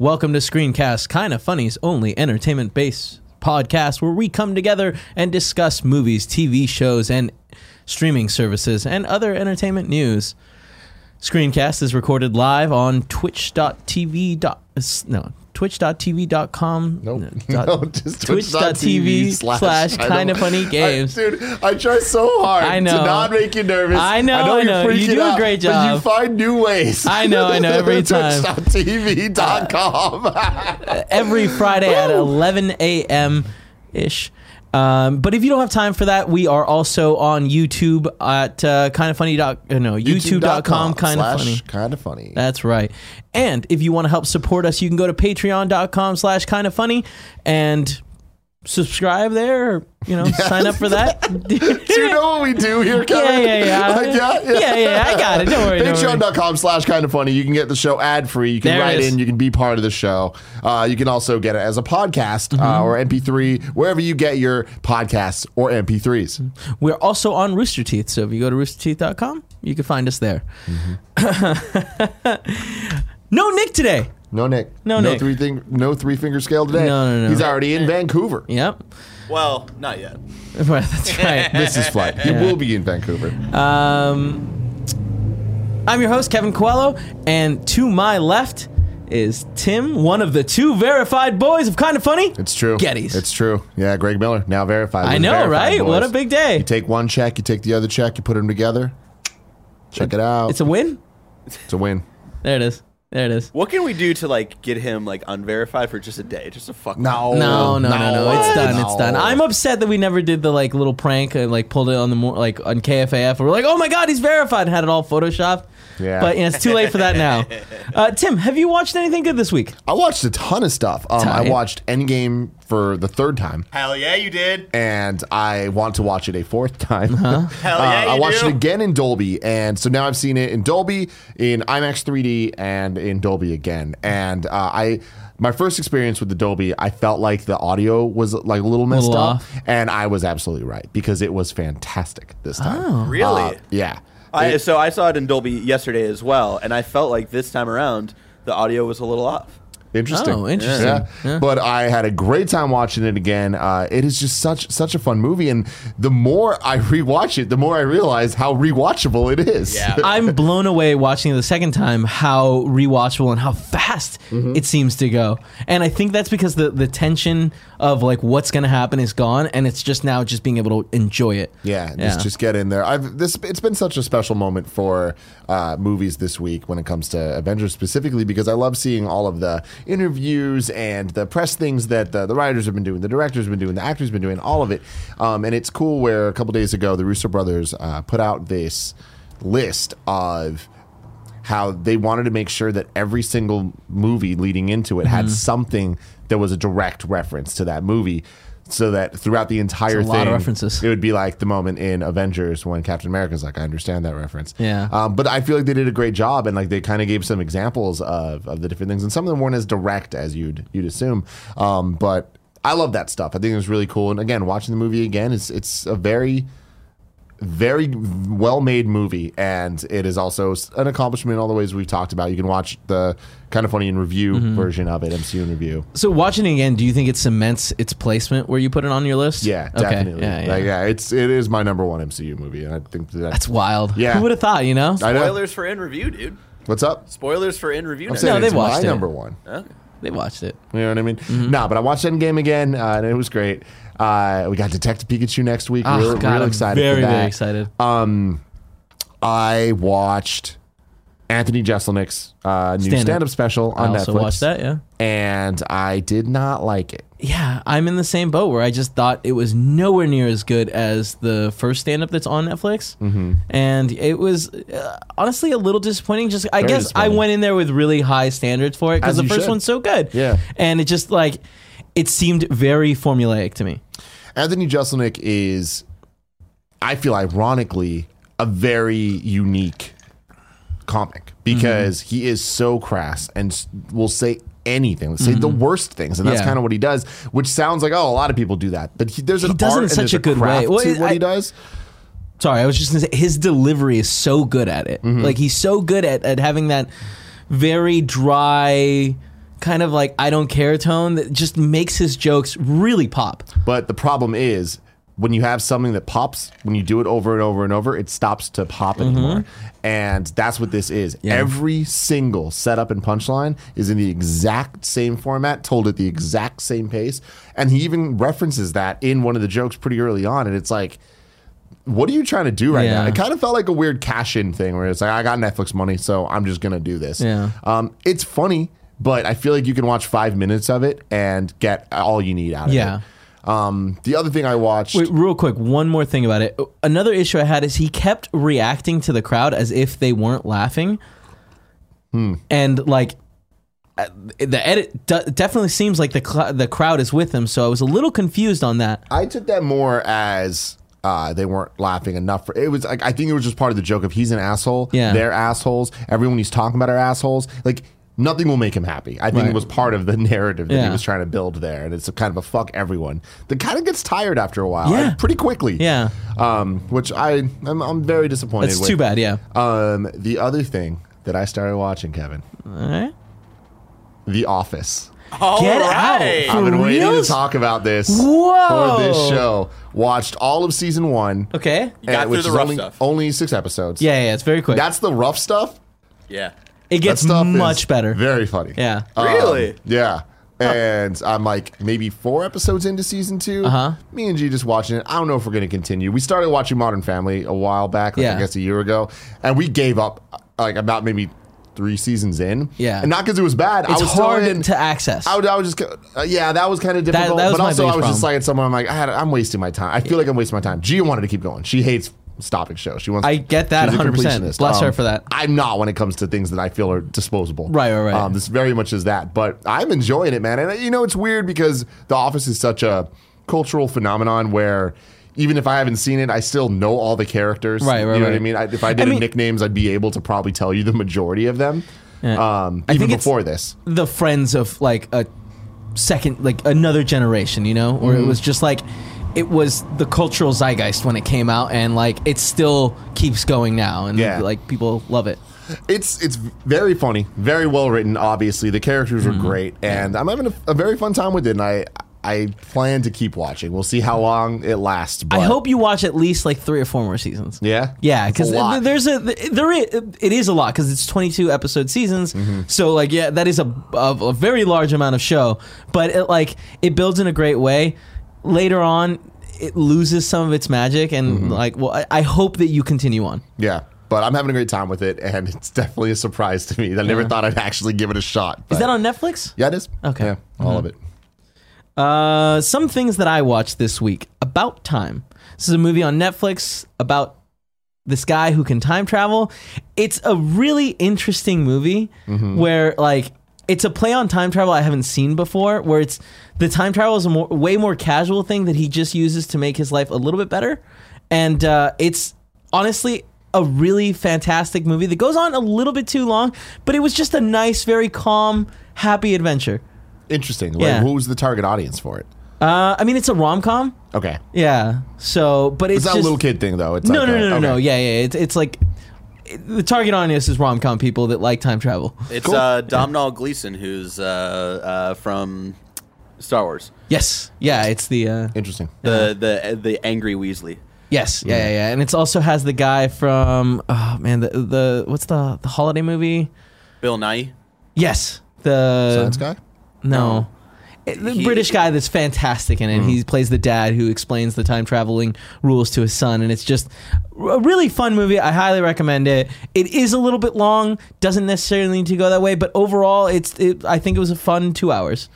Welcome to Screencast, kind of funny's only entertainment based podcast where we come together and discuss movies, TV shows, and streaming services and other entertainment news. Screencast is recorded live on twitch.tv. No, twitch.tv.com. Nope. no, just twitch.tv slash I kind of funny games. I, dude, I try so hard I know. to not make you nervous. I know, I know, I you're know. You do a out, great But you find new ways. I know, I know, every time. Twitch.tv.com. every Friday at 11 a.m. ish. Um, but if you don't have time for that, we are also on YouTube at uh, kind of funny. Dot, uh, no, youtube.com kind of funny. Kind of funny. That's right. And if you want to help support us, you can go to patreon.com slash kind of funny and subscribe there or, you know, sign up for that. do you know what we do here, Kevin? Yeah, yeah, yeah. Like, yeah, yeah. Yeah, yeah, I got it. Don't worry. Patreon.com slash kind of funny. You can get the show ad free. You can There write in. You can be part of the show. Uh, you can also get it as a podcast Mm-hmm. uh, or MP3, wherever you get your podcasts or MP3s. We're also on Rooster Teeth. So if you go to roosterteeth.com, you can find us there. no Nick today. No Nick. No Nick. three thing, no three finger scale today. No, no, no. He's already in Vancouver. Yep. Well, not yet. Right, that's right. This is flight. He Yeah. will be in Vancouver. Um, I'm your host, Kevin Coelho, and to my left is Tim, one of the two verified boys of Kind of Funny. it's true. Gettys. It's true. Yeah, Greg Miller now verified. I We're know, verified right? What a big day. You take one check, you take the other check, you put them together. Check it out. It's a win. It's a win. There it is. There it is. What can we do to like get him like unverified for just a day, just a fuck? No. No, no, no, no. It's done. It's done. I'm upset that we never did the like little prank and like pulled it on the more like on KFAF. We're like, oh my god, he's verified and had it all photoshopped. Yeah. But yeah, it's too late for that now. Uh, Tim, have you watched anything good this week? I watched a ton of stuff. Um, I watched Endgame for the third time, Hell yeah, you did. and I want to watch it a fourth time. Uh-huh. Hell yeah, I you watched do. it again in Dolby, and so now I've seen it in Dolby, in IMAX 3D, and in Dolby again. And uh, I, my first experience with the Dolby, I felt like the audio was like a little messed Little up, off. and I was absolutely right because it was fantastic this time. Really? Uh, yeah. I, It- so I saw it in Dolby yesterday as well, and I felt like this time around the audio was a little off. Interesting. Oh, interesting. Yeah. Yeah. But I had a great time watching it again. Uh, it is just such such a fun movie, and the more I rewatch it, the more I realize how rewatchable it is. Yeah. I'm blown away watching it the second time how rewatchable and how fast Mm-hmm. it seems to go. And I think that's because the the tension of like what's going to happen is gone and it's just now just being able to enjoy it. Yeah, just just get in there. I've this it's been such a special moment for uh, movies this week when it comes to Avengers specifically because I love seeing all of the interviews and the press things that the, the writers have been doing, the directors have been doing, the actors have been doing, all of it. Um, and it's cool where a couple days ago the Russo brothers uh, put out this list of how they wanted to make sure that every single movie leading into it Mm-hmm. had something that was a direct reference to that movie so that throughout the entire thing references. it would be like the moment in Avengers when Captain America's like I understand that reference Yeah. um, but I feel like they did a great job and like they kind of gave some examples of, of the different things and some of them weren't as direct as you'd you'd assume um, but I love that stuff I think it was really cool and again watching the movie again it's it's a very very well made movie, and it is also an accomplishment in all the ways we've talked about. You can watch the kind of funny in review Mm-hmm. version of it, MCU in review. So watching it again, do you think it cements its placement where you put it on your list? Yeah, Okay. definitely. Yeah, yeah. Like, yeah, it's it is my number one MCU movie, and I think that That's wild. Yeah. Who would have thought, you know? I know. Spoilers for in review, dude. What's up? Spoilers for in review. I'm No, they it's my watched it. My number one. Okay. They watched it. You know what I mean? Mm-hmm. No, but I watched Endgame again, uh, and it was great. Uh, we got Detective Pikachu next week. Oh, real, God, real excited very, for that. very excited. Um, I watched Anthony Jeselnik's uh, new Stand-up. stand-up special I on also Netflix. watched that, yeah. and I did not like it. Yeah, I'm in the same boat where I just thought it was nowhere near as good as the first stand up that's on Netflix. Mm-hmm. And it was uh, honestly a little disappointing. Just I Very guess I went in there with really high standards for it because the first should. one's so good. Yeah. And it just like it seemed very formulaic to me. Anthony Jeselnik is, I feel ironically, a very unique comic because Mm-hmm. he is so crass and will say anything, Let's say the worst things, and that's Mm-hmm. Yeah. kind of what he does. Which sounds like oh, a lot of people do that, but he, there's an He does it art in such a good way. Well, to what I- he does. Sorry, I was just gonna say his delivery is so good at it. Mm-hmm. Like he's so good at, at having that very dry kind of like I don't care tone that just makes his jokes really pop. But the problem is when you have something that pops, when you do it over and over and over, it stops to pop anymore. And that's what this is. Mm-hmm. Yeah. Every single setup and punchline is in the exact same format, told at the exact same pace. And he even references that in one of the jokes pretty early on. And it's like, what are you trying to do right Yeah. now? It kind of felt like a weird cash in thing where it's like, I got Netflix money, so I'm just going to do this. Yeah. Um, it's funny, but I feel like you can watch five minutes of it and get all you need out of Yeah. it. Um, the other thing I watched. Wait, real quick, one more thing about it. Another issue I had is he kept reacting to the crowd as if they weren't laughing, and like uh, the edit definitely seems like the cl- the crowd is with him. So I was a little confused on that. I took that more as uh, they weren't laughing enough. For, it was like I think it was just part of the joke of he's an asshole. Yeah. they're assholes. Everyone he's talking about are assholes. Like nothing will make him happy. I think Right. it was part of the narrative that he was trying to build there, and it's a kind of a fuck everyone that kind of gets tired after a while. Yeah. like, pretty quickly. Yeah. um, which I I'm, I'm very disappointed. It's too bad. Yeah. Um, the other thing that I started watching, Kevin, All right. The Office. All Get out. right. For I've been waiting reals? to talk about this Whoa. for this show. Watched all of season one. Okay. You got and- through the rough only, stuff. Only six episodes. Yeah, yeah. It's very quick. That's the rough stuff. Yeah. It gets much better. Very funny. Yeah. Um, Really? yeah. And I'm like maybe four episodes into season 2 Uh-huh. Me and G just watching it. I don't know if we're going to continue. We started watching Modern Family a while back, like Yeah. I guess a year ago, and we gave up like about maybe three seasons in. Yeah. and not because it was bad. I It's was still hard in- to access. I would, I was just, uh, yeah, that was kind of difficult. that was but my also, I was biggest just problem. like, at someone, I'm like, I had, I'm wasting my time. I feel like I'm wasting my time. Gia wanted to keep going. She hates stopping show. She wants. I get that 100%. completionist. Bless her for that. I'm not when it comes to things that I feel are disposable. Right, right, right. Um, this very much is that, but I'm enjoying it, man. And uh, you know, it's weird because The Office is such a cultural phenomenon where. Even if I haven't seen it, I still know all the characters. Right, right, You know what I mean? I, if I did I mean- nicknames, I'd be able to probably tell you the majority of them. Yeah. Um, even before this. the friends of like a second like another generation you know or it Mm-hmm. was just like it was the cultural zeitgeist when it came out and like it still keeps going now and Yeah. like people love it It's it's very funny, very well written. Obviously, the characters Mm-hmm. are great, and I'm having a, a very fun time with it. And I I plan to keep watching. We'll see how long it lasts. But i hope you watch at least like three or four more seasons Yeah, yeah because there's a there is, it is a lot because it's 22 episode seasons Mm-hmm. so like yeah that is a, a a very large amount of show but it like it builds in a great way later on it loses some of its magic and Mm-hmm. like well I, I hope that you continue on yeah. But I'm having a great time with it, and it's definitely a surprise to me. That I never Yeah. thought I'd actually give it a shot. is that on netflix Yeah, it is. Okay. Yeah, all of it. Uh, some things that I watched this week. About Time. This is a movie on Netflix about this guy who can time travel. It's a really interesting movie where like it's a play on time travel I haven't seen before. Where it's the time travel is a more, way more casual thing that he just uses to make his life a little bit better, and uh, it's honestly a really fantastic movie that goes on a little bit too long, but it was just a nice, very calm, happy adventure. Interesting. Like, Yeah. who's the target audience for it? Uh, I mean, it's a rom com. Okay, Yeah. So, but it's it's not just a little kid thing though. It's no, like no, no, no, no. Yeah, yeah. It's it's like the target audience is rom com people that like time travel. It's Cool. uh, Domhnall Gleeson, who's uh, uh, from Star Wars. Yes. Yeah. It's the uh, Interesting. The the the angry Weasley. yes. Yeah, yeah, yeah. And it also has the guy from oh man the the what's the the holiday movie? Bill Nye. Yes. The Science guy. No. The He- British guy that's fantastic in it. Mm-hmm. He plays the dad who explains the time traveling rules to his son, and it's just a really fun movie. I highly recommend it. It is a little bit long, doesn't necessarily need to go that way, but overall, it's. It, I think it was a fun two hours.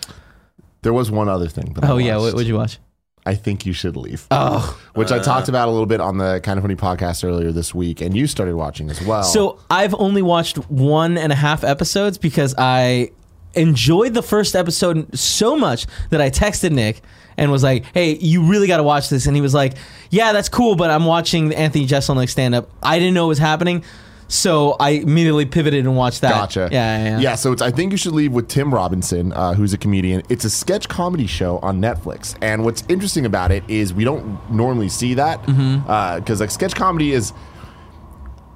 There was one other thing. That I Oh yeah, what would you watch? I think you should leave. Oh, which I talked about a little bit on the Kind of Funny podcast earlier this week, and you started watching as well. so I've only watched one and a half episodes because I enjoyed the first episode so much that I texted Nick and was like, "Hey, you really got to watch this." And he was like, "Yeah, that's cool, but I'm watching Anthony Jeselnik stand up. I didn't know it was happening." So I immediately pivoted and watched that. Gotcha. Yeah, yeah, yeah. so it's I think you should leave with Tim Robinson, uh, who's a comedian. It's a sketch comedy show on Netflix, and what's interesting about it is we don't normally see that because Mm-hmm. like sketch comedy is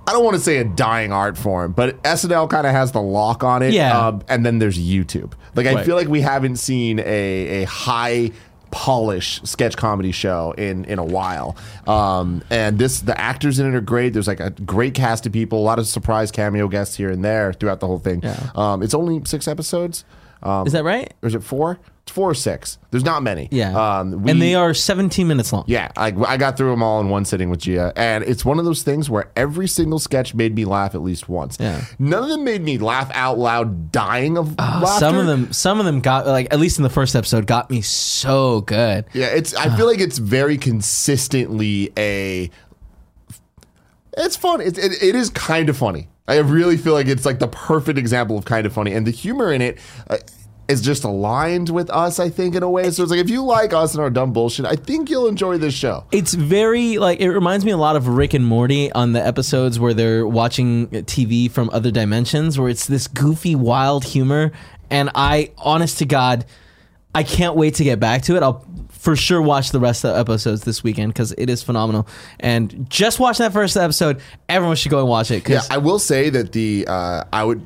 I don't want to say a dying art form, but SNL kind of has the lock on it. Yeah. Um, and then there's YouTube. Like I Right. feel like we haven't seen a a high polish sketch comedy show in in a while. Um, and this the actors in it are great. There's like a great cast of people, a lot of surprise cameo guests here and there throughout the whole thing. Yeah. Um, it's only six episodes. Um, Is that right? or is it four? Four or six. There's not many. Yeah. Um, we- and they are 17 minutes long. yeah, I, I got through them all in one sitting with Gia, and it's one of those things where every single sketch made me laugh at least once. Yeah. None of them made me laugh out loud, dying of laughter. Some of them, some of them got like at least in the first episode got me so good. Yeah, it's. I feel like it's very consistently a. It's fun. It, it, it is kind of funny. I really feel like it's like the perfect example of kind of funny, and the humor in it. Uh, is just aligned with us, I think, in a way. So it's like if you like us and our dumb bullshit, I think you'll enjoy this show. It's very like it reminds me a lot of Rick and Morty on the episodes where they're watching TV from other dimensions, where it's this goofy, wild humor. And I, honest to God, I can't wait to get back to it. I'll for sure watch the rest of the episodes this weekend because it is phenomenal. And just watch that first episode. Everyone should go and watch it. Yeah, I will say that the uh, I would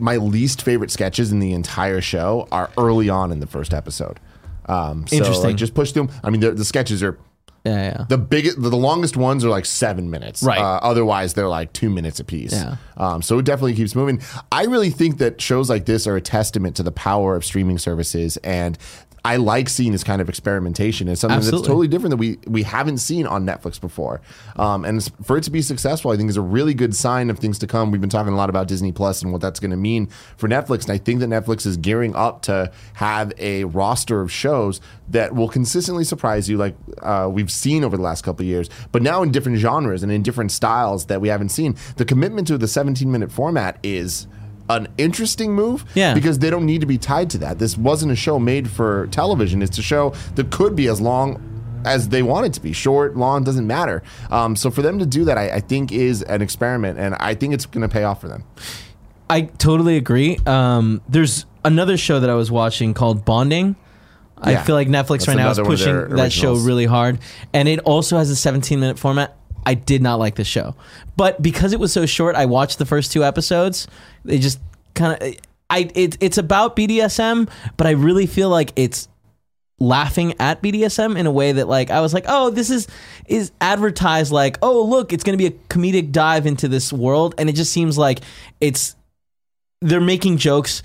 my least favorite sketches in the entire show are early on in the first episode. Um, so Interesting. Like, just push through them. I mean, the, the sketches are yeah, yeah. the biggest, the longest ones are like seven minutes. Right. Uh, otherwise, they're like two minutes apiece. Yeah. Um, so it definitely keeps moving. I really think that shows like this are a testament to the power of streaming services and. I like seeing this kind of experimentation. It's something Absolutely. that's totally different that we we haven't seen on Netflix before. Um, and for it to be successful, I think is a really good sign of things to come. We've been talking a lot about Disney Plus and what that's going to mean for Netflix, and I think that Netflix is gearing up to have a roster of shows that will consistently surprise you, like uh, we've seen over the last couple of years, but now in different genres and in different styles that we haven't seen. The commitment to the 17 minute format is an interesting move Yeah. because they don't need to be tied to that. This wasn't a show made for television. It's a show that could be as long as they want it to be. Short, long, doesn't matter. Um, so for them to do that, I, I think is an experiment, and I think it's going to pay off for them. I totally agree. Um, there's another show that I was watching called Bonding. I feel like Netflix That's right now is another one of pushing that show really hard, and it also has a 17 minute format. I did not like the show, but because it was so short, I watched the first two episodes. They just kind of, I it, it's about BDSM, but I really feel like it's laughing at BDSM in a way that like I was like, oh, this is is advertised like, oh, look, it's going to be a comedic dive into this world, and it just seems like it's they're making jokes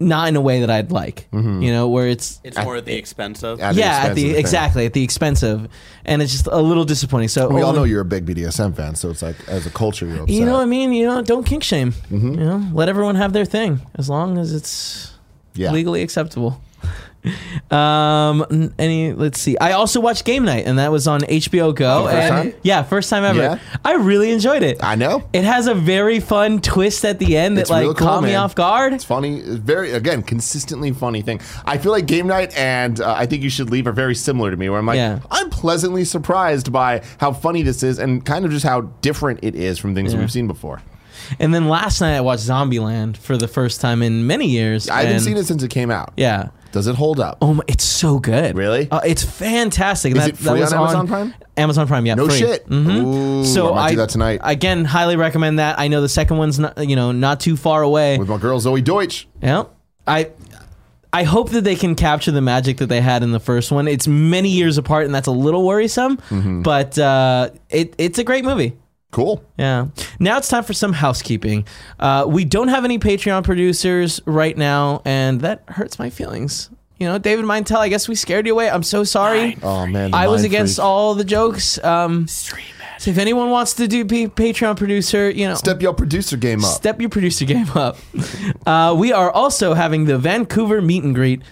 not in a way that I'd like, you know, where it's It's more at the expense of. At the yeah, expense at of the thing. exactly at the expense of, and it's just a little disappointing. So We all know you're a big BDSM fan, so it's like as a culture, you're upset. you know what I mean. You know, don't kink shame. Mm-hmm. You know, let everyone have their thing as long as it's yeah. legally acceptable. Um, any let's see. I also watched Game Night, and that was on HBO Go. First and- time? Yeah, first time ever. Yeah? I really enjoyed it. I know. It has a very fun twist at the end that It's like real cool, caught me man. off guard. It's funny. It's very again consistently funny thing. I feel like game night and uh, I think you should leave are very similar to me. Where I'm like, Yeah. I'm pleasantly surprised by how funny this is and kind of just how different it is from things that we've seen before. And then last night I watched Zombieland for the first time in many years. I haven't and- seen it since it came out. Yeah. Does it hold up? Oh my, it's so good. Really? Uh, it's fantastic. Is it free on Amazon Prime? Amazon Prime, yeah. no free. shit. Ooh, So I might do that tonight Again, highly recommend that. I know the second one's not, you know, not too far away. with my girl Zoey Deutch. Yeah. I I hope that they can capture the magic that they had in the first one. It's many years apart, and that's a little worrisome. Mm-hmm. But uh, it it's a great movie. Cool. Yeah. Now it's time for some housekeeping. Uh, we don't have any Patreon producers right now, and that hurts my feelings. You know, David Mintel, I guess we scared you away. I'm so sorry. Oh man, the I was mind against freak. all the jokes. Um, so if anyone wants to do P- Patreon producer, you know, Step your producer game up. Step your producer game up. Uh, we are also having the Vancouver meet and greet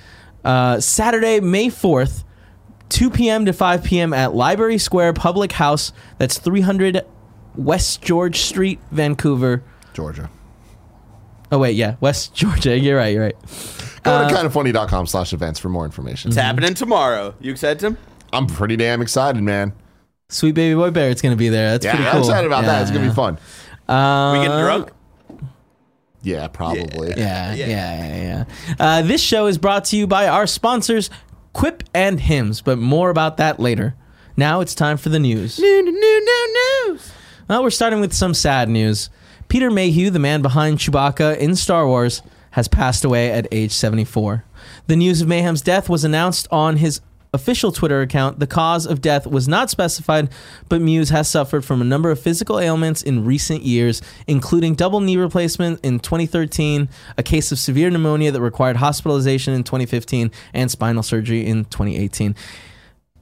uh, Saturday, May 4th, 2 p.m. to 5 p.m. at Library Square Public House. That's 300 West George Street, Vancouver. Georgia. Oh, wait, yeah, West Georgia. You're right, you're right. Go Uh, to kindoffunny.com slash events for more information. It's happening tomorrow. You excited, Tim? I'm pretty damn excited, man. Sweet Baby Boy Barrett's going to be there. That's Yeah, pretty I'm excited about that. It's gonna be fun. Uh, We getting drunk? Yeah, probably. Yeah, yeah, yeah, yeah. Uh, this show is brought to you by our sponsors, Quip and Hims, but more about that later. Now it's time for the news. New, new, new news. Well, we're starting with some sad news. Peter Mayhew, the man behind Chewbacca in Star Wars, has passed away at age 74. The news of Mayhew's death was announced on his official Twitter account. The cause of death was not specified, but Mayhew has suffered from a number of physical ailments in recent years, including double knee replacement in 2013, a case of severe pneumonia that required hospitalization in 2015, and spinal surgery in 2018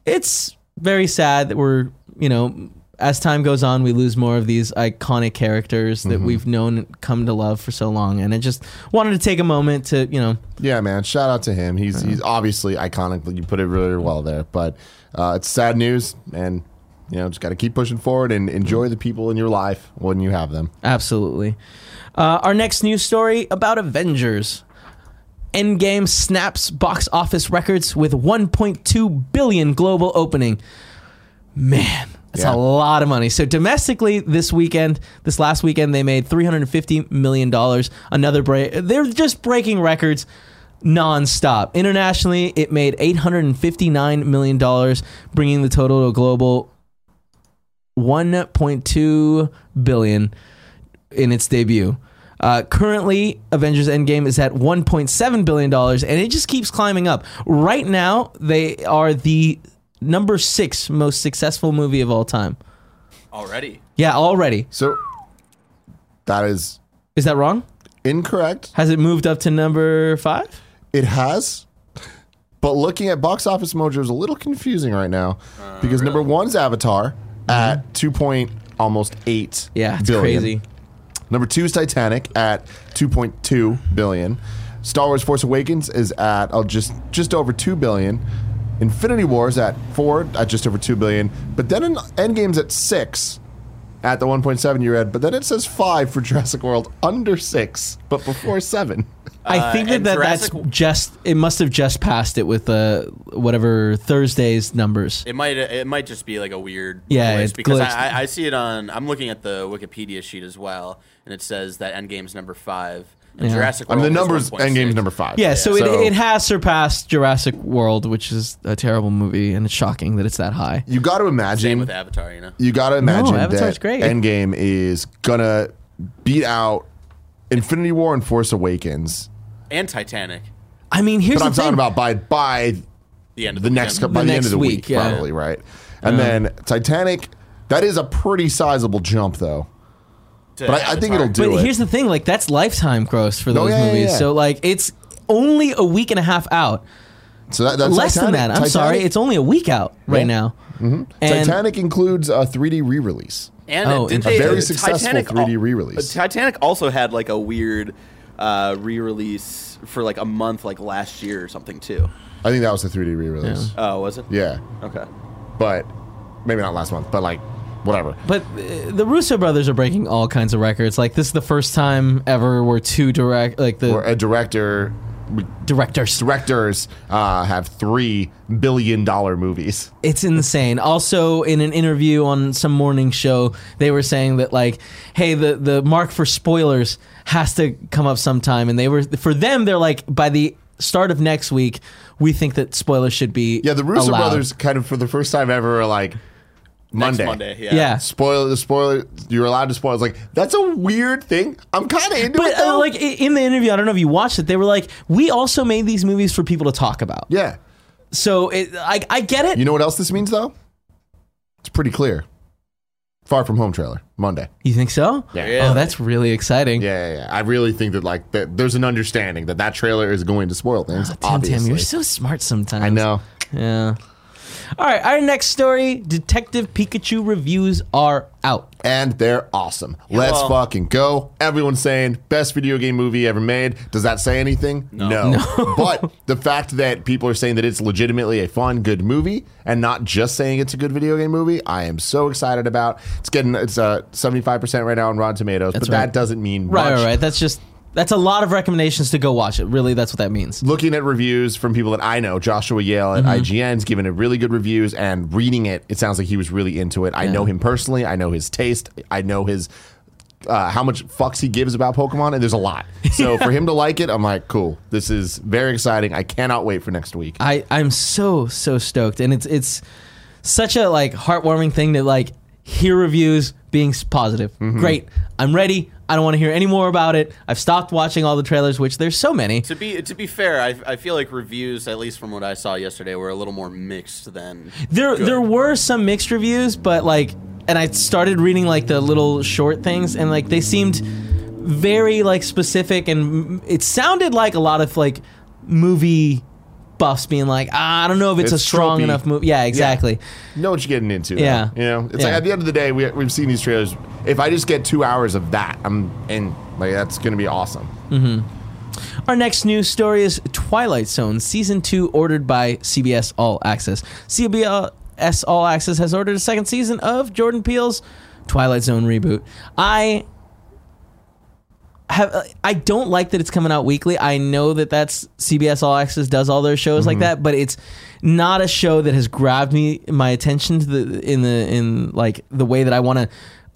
it's very sad that we're you know as time goes on we lose more of these iconic characters that we've known and come to love for so long and i just wanted to take a moment to you know Yeah, man. Shout out to him. He's he's obviously iconic. You put it really well there. But uh, it's sad news, and you know, just got to keep pushing forward and enjoy the people in your life when you have them. absolutely uh, our next news story about avengers endgame snaps box office records with 1.2 billion global opening man that's Yeah. a lot of money. So domestically, this weekend, this last weekend, they made 350 million dollars. Another break. They're just breaking records nonstop. Internationally, it made 859 million dollars, bringing the total to a global 1.2 billion in its debut. Uh, currently, Avengers Endgame is at 1.7 billion dollars, and it just keeps climbing up. Right now, they are the number six most successful movie of all time. Already. Yeah, already. So that is Is that wrong? incorrect. Has it moved up to number five? It has. But looking at box office mojo is a little confusing right now uh, because number one's Avatar mm-hmm. at two point almost eight Yeah, it's billion. crazy. Number two is Titanic at 2.2 billion. Star Wars: Force Awakens is at oh, just just over two billion. Infinity Wars at four at just over two billion. But then in Endgame's at six at the 1.7 you read. But then it says five for Jurassic World under six, but before seven. I Uh, think that, and that that's just it must have just passed it with uh whatever Thursday's numbers. It might it might just be like a weird Yeah, glitch because. I, I, I see it on I'm looking at the Wikipedia sheet as well and it says that Endgame's number five and Yeah. Jurassic I mean, the numbers 1.6. Endgame's number five. Yeah, so, it, it has surpassed Jurassic World, which is a terrible movie, and it's shocking that it's that high. you got to imagine Same imagine with Avatar, you know. you got to imagine Avatar's that great. Endgame is gonna beat out Infinity War and Force Awakens. And Titanic. I mean, here's But I'm thing. talking about by by The end of the next weekend. by The the, end of the week, week, yeah. probably right. And then Titanic, that is a pretty sizable jump though. To But I, I think it'll do but it. here's the thing: like that's lifetime gross for those yeah, yeah, movies. yeah. So like it's only a week and a half out. so that, that's Less than Titanic. that. I'm sorry, it's only a week out right Yeah. now. Mm-hmm. And Titanic includes a 3D re-release. And Oh, did a very successful Titanic 3D re-release. uh, Titanic also had like a weird uh, re-release for like a month, like last year or something too. I think that was the 3D re-release. Oh, was it? Yeah, Okay. but maybe not last month, but like whatever. But uh, the Russo brothers are breaking all kinds of records. Like this is the first time ever where two direct, like the Or a director, directors. directors uh, have three billion dollar movies. It's insane. Also, in an interview on some morning show, they were saying that like, hey, the the mark for spoilers has to come up sometime, and they were for them. They're like, by the start of next week, we think that spoilers should be Yeah, the Russo allowed. brothers kind of for the first time ever are like Monday. Next Monday. Yeah. Yeah. Spoil the spoiler. You're allowed to spoil. It's like that's a weird thing. I'm kind of into But it though. uh, like in the interview, I don't know if you watched it. They were like, we also made these movies for people to talk about. yeah. So it, I I get it. You know what else this means though? It's pretty clear. Far from home trailer Monday. You think so? Yeah. Oh, that's really exciting. Yeah, yeah, yeah. I really think that like that there's an understanding that that trailer is going to spoil things. Tim, Tim, obviously, you're so smart sometimes. I know. Yeah. All right, our next story Detective Pikachu reviews are out. and they're awesome. Let's well- fucking go. Everyone's saying best video game movie ever made. Does that say anything? No. but the fact that people are saying that it's legitimately a fun, good movie and not just saying it's a good video game movie, I am so excited about. It's getting it's uh, 75% right now on Rotten Tomatoes, but right. that doesn't mean Right, much. right, right. That's just, that's a lot of recommendations to go watch it. Really, that's what that means. Looking at reviews from people that I know, Joshua Yehl at Mm-hmm. IGN's given it really good reviews, and reading it, it sounds like he was really into it. I know him personally. I know his taste. I know his uh, how much fucks he gives about Pokemon, and there's a lot. So for him to like it, I'm like, cool. This is very exciting. I cannot wait for next week. I, I'm so, so stoked. And it's, it's such a like heartwarming thing that like, hear reviews being positive. Great. I'm ready. I don't want to hear any more about it. I've stopped watching all the trailers, which there's so many. To be to be fair, I, I feel like reviews, at least from what I saw yesterday, were a little more mixed than There good. there were some mixed reviews, but like and I started reading like the little short things and like they seemed very like specific and it sounded like a lot of like movie buffs being like, ah, I don't know if it's, It's a strong tropey. enough movie. Yeah, exactly. know what you're getting into. though. Yeah. you know, it's Yeah. like at the end of the day, we, we've seen these trailers. If I just get two hours of that, I'm in. Like that's gonna be awesome. Our next news story is Twilight Zone season 2 ordered by CBS All Access. CBS All Access has ordered a second season of Jordan Peele's Twilight Zone reboot. I have I don't like that it's coming out weekly. I know that that's CBS All Access does all their shows like that, but it's not a show that has grabbed me my attention to the in the in like the way that I want to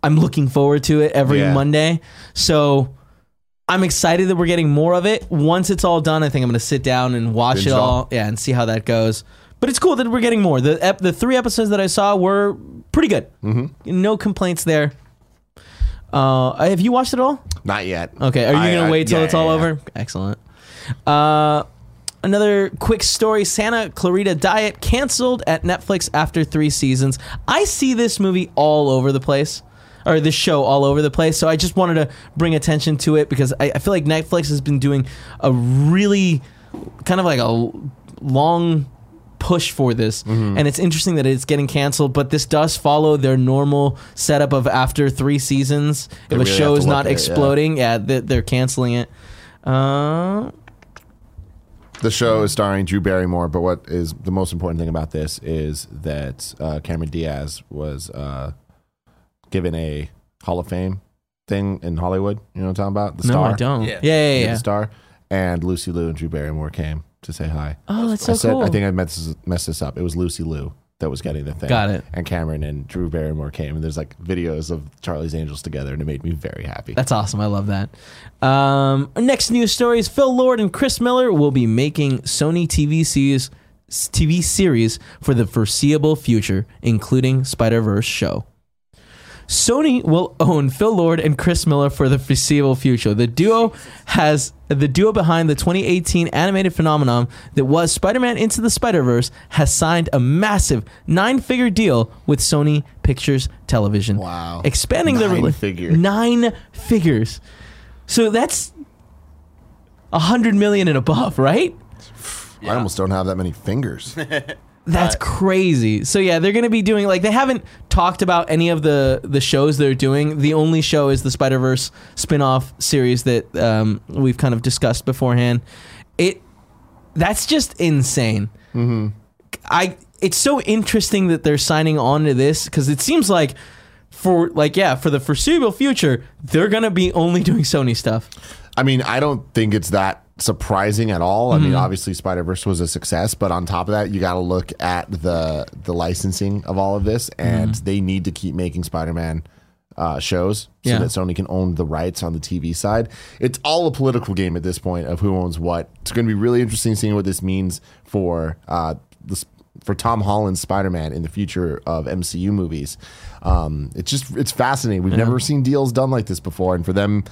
I'm looking forward to it every Yeah. Monday. So I'm excited that we're getting more of it. Once it's all done, I think I'm going to sit down and watch Binge it all, all. yeah, and see how that goes. But it's cool that we're getting more. The ep- the three episodes that I saw were pretty good. Mm-hmm. No complaints there. Uh, have you watched it all? Not yet. Okay. Are you I- gonna I- wait till yeah, it's all yeah, yeah. over? Excellent. Uh, another quick story: Santa Clarita Diet canceled at Netflix after three seasons. I see this movie all over the place, or this show all over the place. So I just wanted to bring attention to it because I, I feel like Netflix has been doing a really kind of like a long push for this Mm-hmm. and it's interesting that it's getting canceled but this does follow their normal setup of after three seasons They if a show is not at it, yeah. exploding yeah, they- they're canceling it uh The show is starring Drew Barrymore, but what is the most important thing about this is that uh, Cameron Diaz was uh, given a Hall of Fame thing in Hollywood. You know what I'm talking about? The no star. i don't Yeah. yeah yeah yeah, Yeah, The star. And Lucy Liu and Drew Barrymore came to say hi. oh that's so I said, cool I think I messed this, messed this up. It was Lucy Liu that was getting the thing. Got it. And Cameron and Drew Barrymore came, and there's like videos of Charlie's Angels together, and it made me very happy. That's awesome. I love that. Um, our next news story is Phil Lord and Chris Miller will be making Sony TV series, TV series for the foreseeable future, including Spider Verse show. Sony will own Phil Lord and Chris Miller for the foreseeable future. The duo has the duo behind the 2018 animated phenomenon that was Spider-Man Into the Spider-Verse has signed a massive nine-figure deal with Sony Pictures Television. Wow. Expanding the Nine rela- figure. Nine figures. So that's a hundred million and above, right? I almost don't have that many fingers. That's crazy. So yeah, they're gonna be doing like they haven't talked about any of the the shows they're doing. The only show is the Spider Verse spin-off series that um, we've kind of discussed beforehand. It that's just insane. Mm-hmm. I it's so interesting that they're signing on to this because it seems like for like yeah for the foreseeable future they're gonna be only doing Sony stuff. I mean, I don't think it's that surprising at all. I Mm-hmm. mean, obviously Spider Verse was a success, but on top of that, you got to look at the the licensing of all of this, and they need to keep making Spider Man uh, shows so Mm-hmm. Yeah. that Sony can own the rights on the TV side. It's all a political game at this point of who owns what. It's going to be really interesting seeing what this means for uh, this. For Tom Holland's Spider-Man in the future of MCU movies, um, it's just it's fascinating. We've never seen deals done like this before, and for them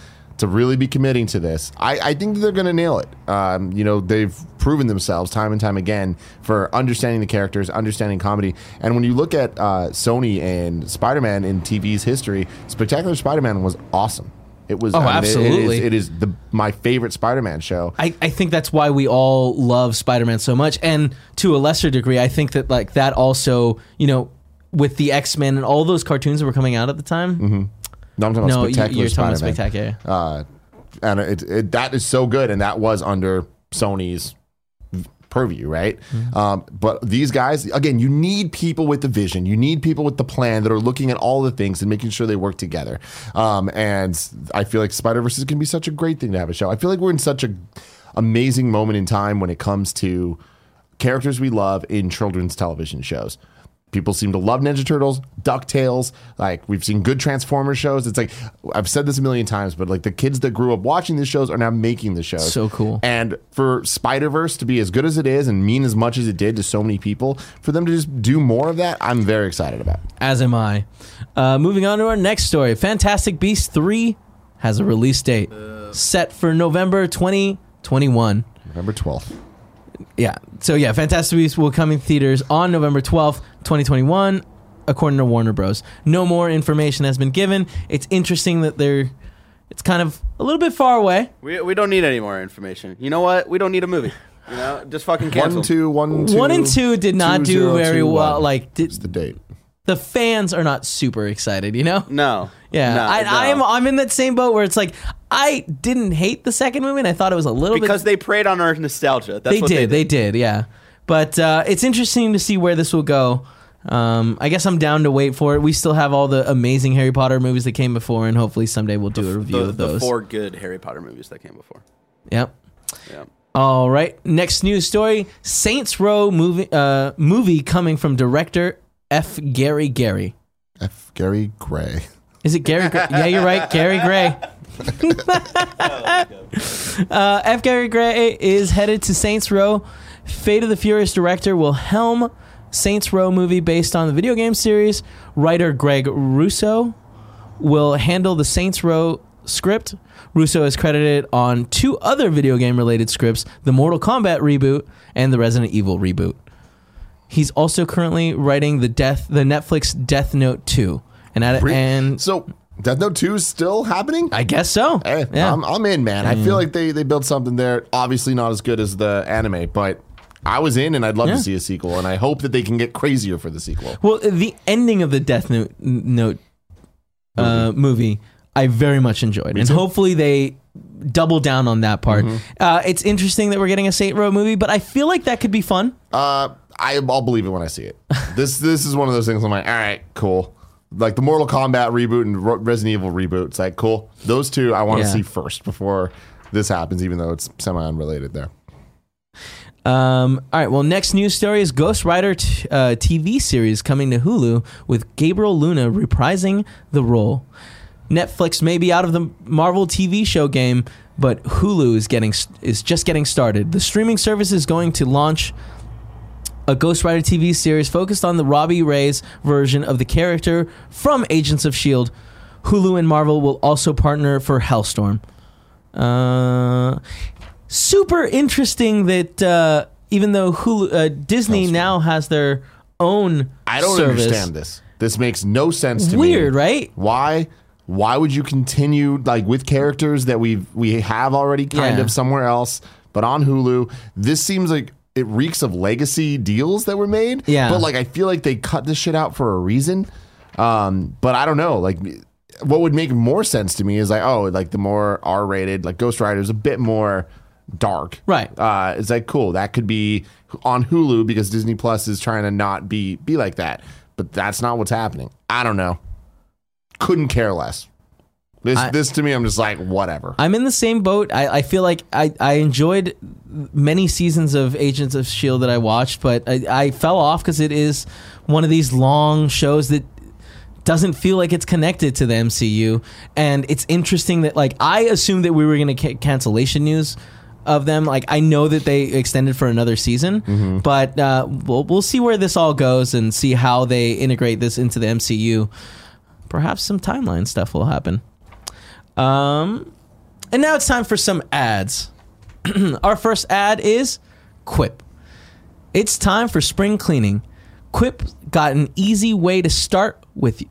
to really be committing to this, I, I think they're going to nail it. Um, you know, they've proven themselves time and time again for understanding the characters, understanding comedy. And when you look at uh, Sony and Spider Man in TV's history, Spectacular Spider Man was awesome. It was Oh, I mean, it- absolutely. it is, it is the my favorite Spider Man show. I, I think that's why we all love Spider-Man so much, and to a lesser degree, I think that like that also, you know, with the X-Men and all those cartoons that were coming out at the time. No, I'm talking No, about Spectacular you're talking about Spider-Man. Spectacular. uh, and it, it, that is so good, and that was under Sony's purview, right? Mm-hmm. Um, but these guys, again, you need people with the vision, you need people with the plan that are looking at all the things and making sure they work together. Um, and I feel like Spider Verse is going to be such a great thing to have a show. I feel like we're in such a amazing moment in time when it comes to characters we love in children's television shows. People seem to love Ninja Turtles, DuckTales. Like we've seen good Transformers shows. It's like I've said this a million times, but like the kids that grew up watching these shows are now making the shows. So cool. And for Spider Verse to be as good as it is and mean as much as it did to so many people, for them to just do more of that, I'm very excited about. As am I. Uh, moving on to our next story Fantastic Beasts 3 has a release date set for November 2021. November 12th. Yeah. So, yeah, Fantastic Beasts will come in theaters on November 12th, 2021, according to Warner Bros. No more information has been given. It's interesting that they're. It's kind of a little bit far away. We, we don't need any more information. You know what? We don't need a movie. You know, just fucking cancel. One, two, one, two. One and two did not two, do zero, very two, well. one. Like, did, It's the date. the fans are not super excited, you know? No. Yeah, No, I, no. I'm I'm in that same boat where it's like I didn't hate the second movie, and I thought it was a little because bit. they preyed on our nostalgia. That's they what did, they they did, yeah. But uh, it's interesting to see where this will go. Um, I guess I'm down to wait for it. We still have all the amazing Harry Potter movies that came before, and hopefully someday we'll do a review the, of the those. four good Harry Potter movies that came before. Yep. Yeah. All right. Next news story: Saints Row movie uh, movie coming from director F. Gary Gary. F. Gary Gray. Is it Gary? Gray? yeah, you're right, Gary Gray. uh, F. Gary Gray is headed to Saints Row. Fate of the Furious director will helm Saints Row movie based on the video game series. Writer Greg Russo will handle the Saints Row script. Russo is credited on two other video game related scripts the Mortal Kombat reboot and the Resident Evil reboot. He's also currently writing the death the Netflix Death Note 2. And at Re- and So Death Note 2 is still happening? I guess so. Hey, yeah. Mm. I'm, I'm in, man. I feel like they, they built something there. Obviously, not as good as the anime, but I was in and I'd love Yeah. to see a sequel. And I hope that they can get crazier for the sequel. well, the ending of the Death Note, Note uh, movie, I very much enjoyed, and too. Mm-hmm. hopefully they double down on that part. Uh, it's interesting that we're getting a Saint Row movie, but I feel like that could be fun. Uh, I, I'll believe it when I see it. this this is one of those things I'm like, all right, cool. Like the Mortal Kombat reboot and Resident Evil reboot. It's like, cool. Those two I want to Yeah. see first before this happens, even though it's semi unrelated there. Um, all right. Well, next news story is Ghost Rider t- uh, TV series coming to Hulu with Gabriel Luna reprising the role. Netflix may be out of the Marvel TV show game, but Hulu is getting is just getting started. The streaming service is going to launch a Ghost Rider TV series focused on the Robbie Reyes version of the character from Agents of Shield. Hulu and Marvel will also partner for Helstrom. Uh, super interesting that uh, even though Hulu, uh, Disney Helstrom. now has their own I don't service. understand this. This makes no sense to me. Weird, right? Why? Why would you continue like with characters that we we have already kind Yeah. of somewhere else, but on Hulu? This seems like it reeks of legacy deals that were made. Yeah. But like I feel like they cut this shit out for a reason. Um, but I don't know. Like what would make more sense to me is like, oh, like the more R rated, like Ghost Rider is a bit more dark. Right. Uh, it's like cool. That could be on Hulu because Disney Plus is trying to not be be like that. But that's not what's happening. I don't know. Couldn't care less. This I- this to me, I'm just like whatever. I'm in the same boat. I, I feel like I, I enjoyed many seasons of Agents of S.H.I.E.L.D. That I watched, but I, I fell off because it is one of these long shows that doesn't feel like it's connected to the MCU. And it's interesting that, like, I assumed that we were going to get cancellation news of them. Like, I know that they extended for another season, but uh, we'll, we'll see where this all goes and see how they integrate this into the MCU. Perhaps some timeline stuff will happen. Um, and now it's time for some ads. Our first ad is Quip. It's time for spring cleaning. Quip got an easy way to start with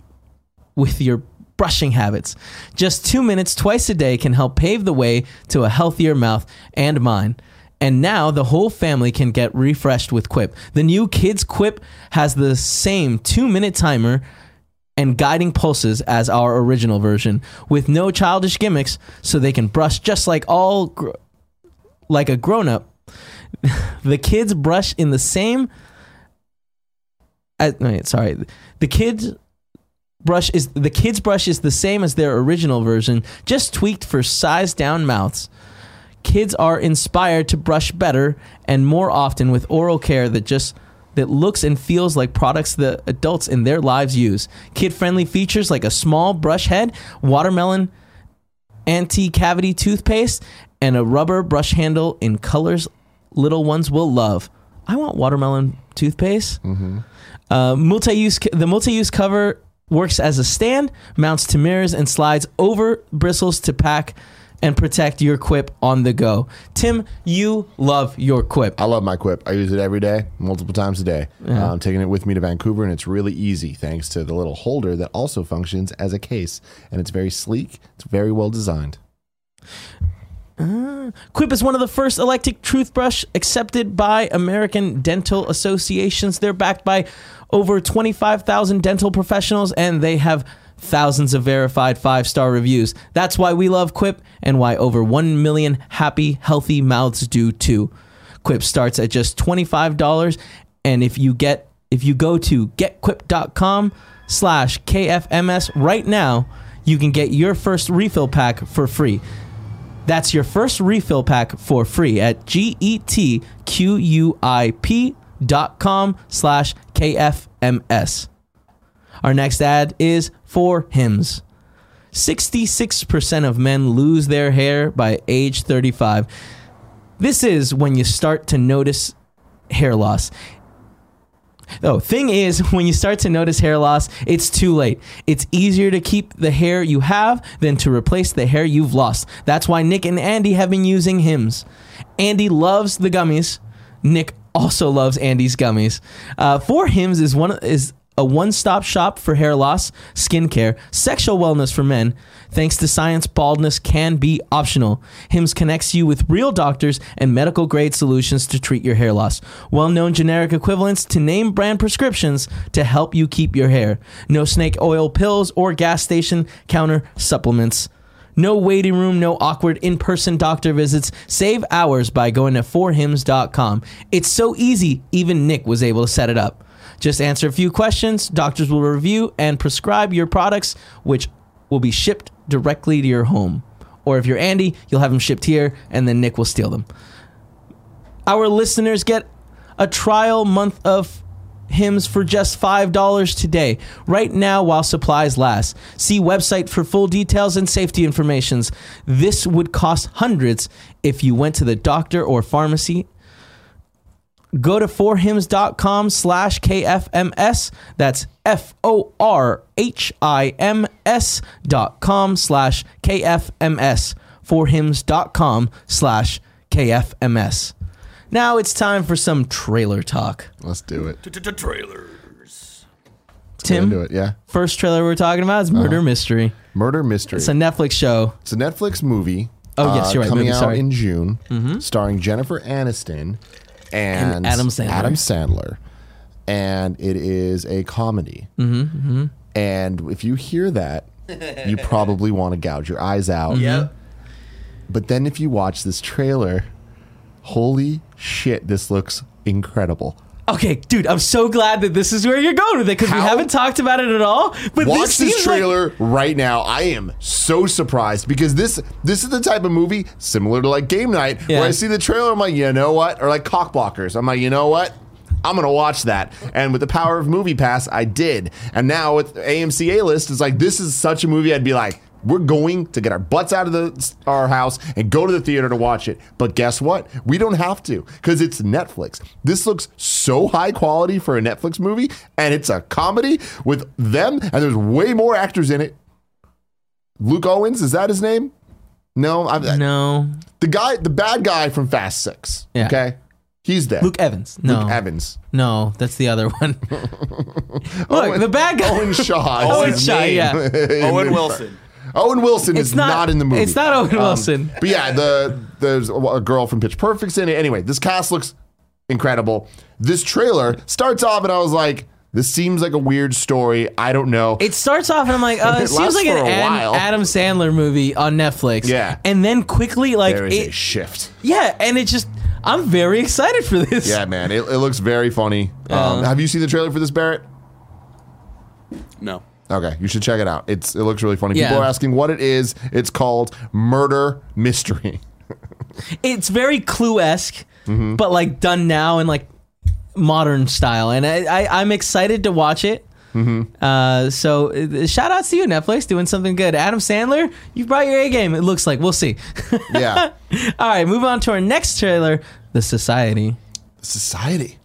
with your brushing habits. Just 2 minutes twice a day can help pave the way to a healthier mouth and mind. And now the whole family can get refreshed with Quip. The new Kids Quip has the same 2-minute timer and guiding pulses as our original version with no childish gimmicks so they can brush just like all gr- like a grown-up. The kids brush in the same uh, wait, sorry. The kids brush is the kids brush is the same as their original version just tweaked for size down mouths. Kids are inspired to brush better and more often with oral care that just that looks and feels like products that adults in their lives use. Kid friendly features like a small brush head, watermelon anti cavity toothpaste, and a rubber brush handle in colors little ones will love. I want watermelon toothpaste. Uh, multi-use the multi-use cover works as a stand, mounts to mirrors, and slides over bristles to pack and protect your quip on the go. Tim, you love your quip. I love my Quip. I use it every day, multiple times a day. Uh, I'm taking it with me to Vancouver, and it's really easy thanks to the little holder that also functions as a case. And it's very sleek. It's very well designed. Quip is one of the first electric toothbrush accepted by American dental associations. They're backed by over 25,000 dental professionals and they have thousands of verified five star reviews. That's why we love Quip and why over 1 million happy, healthy mouths do too. Quip starts at just $25 and if you get if you go to getquip.com slash kfms right now you can get your first refill pack for free that's your first refill pack for free at G-E-T-Q-U-I-P dot com slash KFMS. Our next ad is for Hims. 66% of men lose their hair by age 35. This is when you start to notice hair loss. Oh, thing is, when you start to notice hair loss, it's too late. It's easier to keep the hair you have than to replace the hair you've lost. That's why Nick and Andy have been using Hims. Andy loves the gummies. Nick also loves Andy's gummies. Uh, For Hims is one of is a one-stop shop for hair loss, skincare, sexual wellness for men. Thanks to science, baldness can be optional. Hims connects you with real doctors and medical grade solutions to treat your hair loss. Well-known generic equivalents to name brand prescriptions to help you keep your hair. No snake oil pills or gas station counter supplements. No waiting room, no awkward in person doctor visits. Save hours by going to forhims.com. It's so easy, even Nick was able to set it up. Just answer a few questions, doctors will review and prescribe your products, which will be shipped directly to your home. Or if you're Andy, you'll have them shipped here, and then Nick will steal them. Our listeners get a trial month of Hims for just $5 today, right now while supplies last. See website for full details and safety informations. This would cost hundreds if you went to the doctor or pharmacy. Go to forhims.com slash KFMS. That's F O R H I M S dot com slash KFMS. Forhims.com slash KFMS. Now it's time for some trailer talk. Let's do it. Trailers. Get into Tim, it. Yeah. first trailer we're talking about is Murder Mystery. Murder Mystery. It's a Netflix show. It's a Netflix movie. Oh, yes, uh, you're right, Coming movie, out sorry. in June, starring Jennifer Aniston and, And Adam Sandler. Adam Sandler. And it is a comedy. Mm-hmm, And if you hear that, you probably want to gouge your eyes out. Yep. But then if you watch this trailer, holy shit, this looks incredible. Okay, dude, I'm so glad that this is where you're going with it because we How- haven't talked about it at all. But Watch this, seems like- trailer right now. I am so surprised because this this is the type of movie similar to like Game Night Yeah. where I see the trailer, I'm like, you know what? Or like Cock Blockers. I'm like, you know what? I'm gonna watch that. And with the power of Movie Pass, I did. And now with AMC A List, it's like this is such a movie I'd be like, we're going to get our butts out of the our house and go to the theater to watch it. But guess what? We don't have to because it's Netflix. This looks so high quality for a Netflix movie, and it's a comedy with them, and there's way more actors in it. Luke Owens, is that his name? No, I'm, no, the guy, the bad guy from Fast Six. Yeah. Okay, he's there. Luke Evans. No, Luke Evans. no, that's the other one. Look, Owen- the bad guy. Owen Shaw. Owen his Shaw, yeah. Owen Wilson. Owen Wilson It's is not, not, in the movie. It's not Owen Um, Wilson. But yeah, the there's a, a girl from Pitch Perfect's in it. Anyway, this cast looks incredible. This trailer starts off, and I was like, "This seems like a weird story. I don't know." It starts off and I'm like, uh, it, It seems like an Ad- Adam Sandler movie on Netflix. Yeah. and then quickly like there is a it, shift. yeah, and it just I'm very excited for this. Yeah, man, it, it looks very funny. Uh-huh. Um, have you seen the trailer for this, Barrett? No. Okay, you should check it out. It's it looks really funny. Yeah. People are asking what it is. It's called Murder Mystery. it's very Clue esque, Mm-hmm. but like done now in like modern style, and I, I I'm excited to watch it. Mm-hmm. Uh, so uh, shout outs to you, Netflix, doing something good. Adam Sandler, you brought your A game. It looks like we'll see. Yeah. All right, move on to our next trailer, The Society. Society.